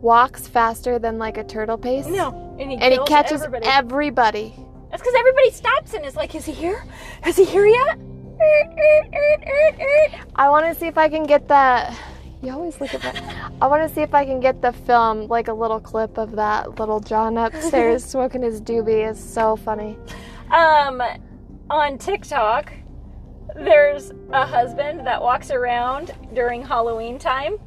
walks faster than like a turtle pace. No. And he, And he catches everybody. everybody. That's because everybody stops and is like, is he here? Is he here yet? I want to see if I can get that. You always look at that. I want to see if I can get the film, like a little clip of that little John upstairs smoking his doobie. is so funny. Um, on TikTok, there's a husband that walks around during Halloween time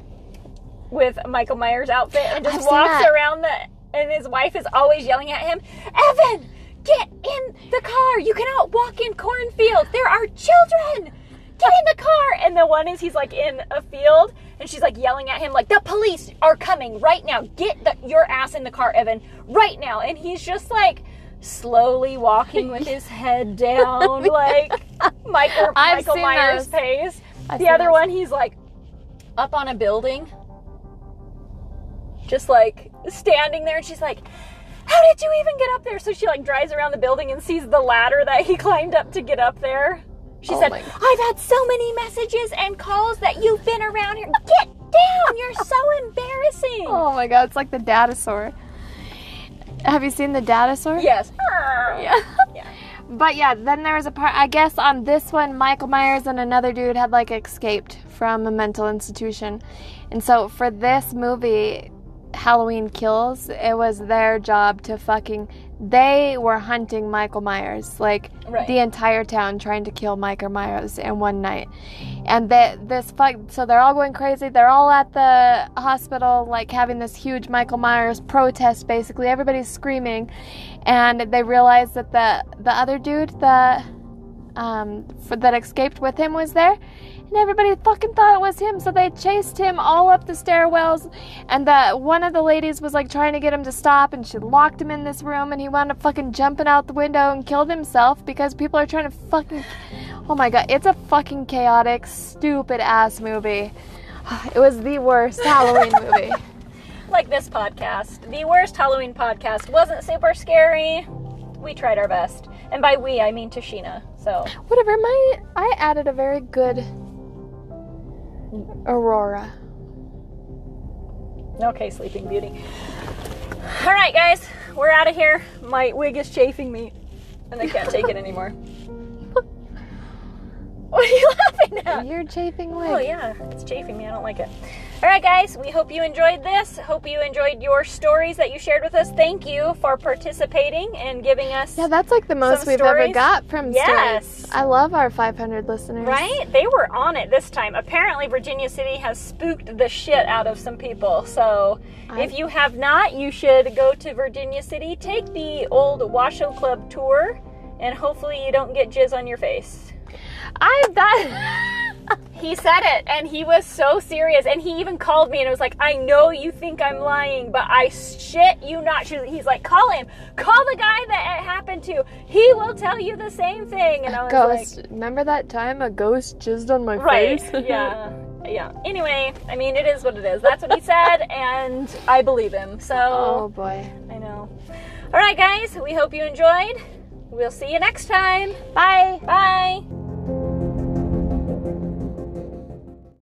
with Michael Myers outfit and just I've walks around the and his wife is always yelling at him, Evan, get in the car. You cannot walk in cornfields. There are children. Get in the car. And the one is he's like in a field and she's like yelling at him like the police are coming right now. Get the, your ass in the car, Evan, right now. And he's just like slowly walking with his head down like Michael, I've Michael Myers those. pace. I've the other those. one he's like up on a building just like standing there and she's like how did you even get up there so she like drives around the building and sees the ladder that he climbed up to get up there she Oh said i've had so many messages and calls that you've been around here get down you're so embarrassing Oh my god, it's like the dinosaur. Have you seen the dinosaur? yes Yeah. Yeah. but yeah, then there was a part. I guess on this one, Michael Myers and another dude had like escaped from a mental institution, and so for this movie, Halloween Kills, it was their job to fucking. They were hunting Michael Myers, like Right. the entire town, trying to kill Michael Myers in one night, and that this fuck. So they're all going crazy. They're all at the hospital, like having this huge Michael Myers protest. Basically, everybody's screaming, and they realize that the the other dude, the um, for, that escaped with him was there, and everybody fucking thought it was him. So they chased him all up the stairwells, and the one of the ladies was like trying to get him to stop, and she locked him in this room, and he wound up fucking jumping out the window and killed himself because people are trying to fucking. Oh my god, it's a fucking chaotic, stupid ass movie. It was the worst Halloween movie. Like this podcast. The worst Halloween podcast wasn't super scary. We tried our best. And by we, I mean Tashina. So, Whatever, my I added a very good Aurora. okay, Sleeping Beauty. All right, guys, we're out of here. My wig is chafing me, and I can't take it anymore. what are you laughing at? You're chafing wig. Oh yeah, it's chafing me. I don't like it. All right, guys. We hope you enjoyed this. Hope you enjoyed your stories that you shared with us. Thank you for participating and giving us. Yeah, that's like the most we've ever got from Yes. stories. I love our 500 listeners. Right? They were on it this time. Apparently, Virginia City has spooked the shit out of some people. So, if you have not, you should go to Virginia City, take the old Washoe Club tour, and hopefully, you don't get jizz on your face. I that He said it, and he was so serious. And he even called me and it was like, I know you think I'm lying, but I shit you not. He's like, call him. Call the guy that it happened to. He will tell you the same thing. And I was ghost. like, Remember that time a ghost jizzed on my right. face? yeah. Yeah. Anyway, I mean, it is what it is. That's what he said, and I believe him. So, oh boy. I know. All right, guys, we hope you enjoyed. We'll see you next time. Bye. Bye.